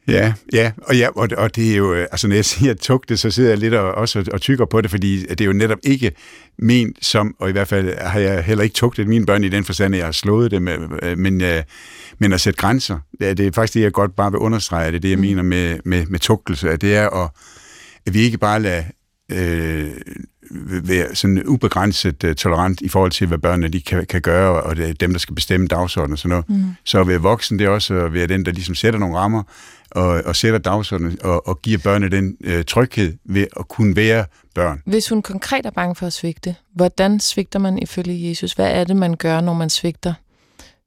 Ja, ja, og, ja og, og det er jo, øh, altså når jeg siger tugte, så sidder jeg lidt og, også og, og tykker på det, fordi det er jo netop ikke ment som, og i hvert fald har jeg heller ikke tugtet mine børn i den forstand, at jeg har slået dem, øh, men, øh, men at sætte grænser, det er, faktisk det, jeg godt bare vil understrege, det er det, jeg
Mm.
mener med, med, med tugtelse, at det er at, at vi ikke bare lader øh, være sådan ubegrænset uh, tolerant i forhold til, hvad børnene de kan, kan gøre, og det er dem, der skal bestemme dagsordenen og sådan noget. Mm. Så at være voksen, det er også at være den, der ligesom sætter nogle rammer, og, og sætter dagsordenen, og, og giver børnene den uh, tryghed ved at kunne være børn.
Hvis hun konkret er bange for at svigte, hvordan svigter man ifølge Jesus? Hvad er det, man gør, når man svigter?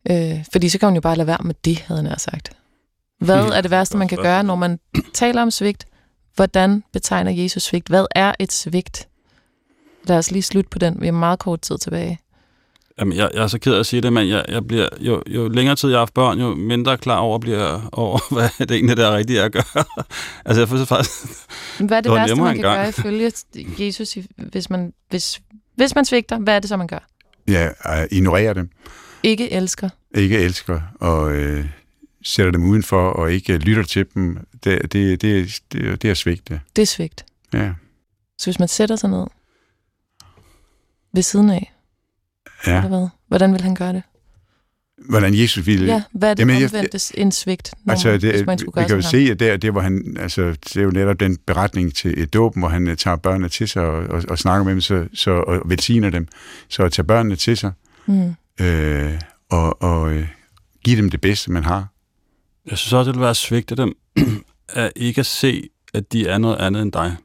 Øh, fordi så kan man jo bare lade være med det, havde han sagt. Hvad er det værste, man kan gøre, når man taler om svigt? Hvordan betegner Jesus svigt? Hvad er et svigt? Lad os lige slutte på den. Vi har meget kort tid tilbage.
Jamen, jeg, jeg er så ked af at sige det, men jeg, jeg bliver, jo, jo længere tid jeg har haft børn, jo mindre klar over bliver over, hvad det egentlig der er rigtigt at gøre. altså, jeg føler faktisk...
Hvad er det, det værste, man kan gøre ifølge Jesus, hvis man, hvis, hvis man svigter? Hvad er det så, man gør?
Ja, ignorere dem.
Ikke elsker.
Ikke elsker, og øh, sætter dem udenfor, og ikke lytter til dem. Det, det, det, det, det er svigt, det.
Det er svigt.
Ja.
Så hvis man sætter sig ned ved siden af,
ja.
eller hvad? Hvordan vil han gøre det?
Hvordan Jesus ville...
Ja, hvad er det Jamen, omvendtes en svigt, når
altså,
det,
hvis man skulle gøre Vi kan jo se, at det, det, hvor han, altså, det er jo netop den beretning til et dåb, hvor han tager børnene til sig og, og, og snakker med dem så, så, og velsigner dem. Så at tage børnene til sig mm. Øh, og, og øh, give dem det bedste, man har.
Jeg synes også, det vil være svigt af dem, at ikke at se, at de er noget andet end dig.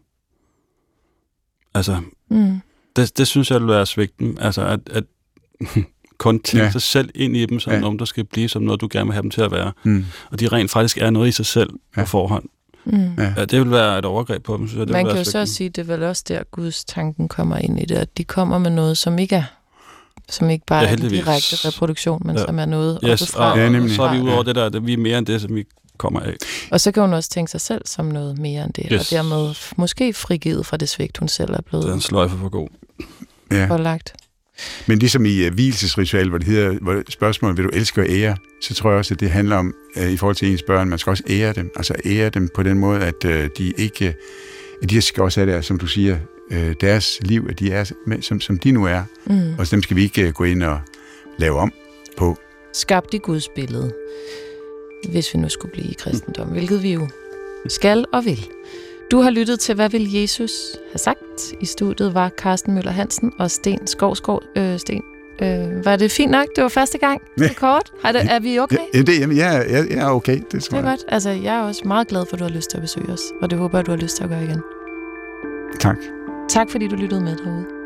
Altså, mm. det, det synes jeg vil være svigten. Altså, at, at kun tænke ja. sig selv ind i dem, som ja. om der skal blive som noget, du gerne vil have dem til at være. Mm. Og de rent faktisk er noget i sig selv ja. på forhånd. Mm. Ja. det vil være et overgreb på dem, synes jeg. Det
Man kan jo så sige, at det er vel også der, Guds tanken kommer ind i det, at de kommer med noget, som ikke er som ikke bare ja, er en direkte reproduktion, men ja. som er noget
yes, og, ja, nemlig. så er vi ude over det der, at vi er mere end det, som vi kommer af.
Og så kan hun også tænke sig selv som noget mere end det, yes. og dermed måske frigivet fra det svigt, hun selv er blevet.
Det er en sløjfe for god.
Ja.
Forlagt.
Men ligesom i uh, hvilesesritual, hvor det hedder hvor spørgsmålet, vil du elske og ære, så tror jeg også, at det handler om, uh, i forhold til ens børn, man skal også ære dem. Altså ære dem på den måde, at uh, de ikke, at de skal også have det, som du siger, uh, deres liv, at de er, som, som de nu er. Mm. Og så dem skal vi ikke uh, gå ind og lave om på.
Skabt i Guds billede, hvis vi nu skulle blive i kristendom, mm. hvilket vi jo skal og vil. Du har lyttet til, hvad vil Jesus have sagt? I studiet var Carsten Møller Hansen og Sten Skovskov. Øh, Sten, øh, var det fint nok? Det var første gang. Det er kort. Har det, er vi okay?
Ja, det, jamen, ja, ja, ja, okay. Det,
det er jeg. godt. Altså, jeg er også meget glad for, at du har lyst til at besøge os. Og det håber jeg, du har lyst til at gøre igen.
Tak.
Tak, fordi du lyttede med derude.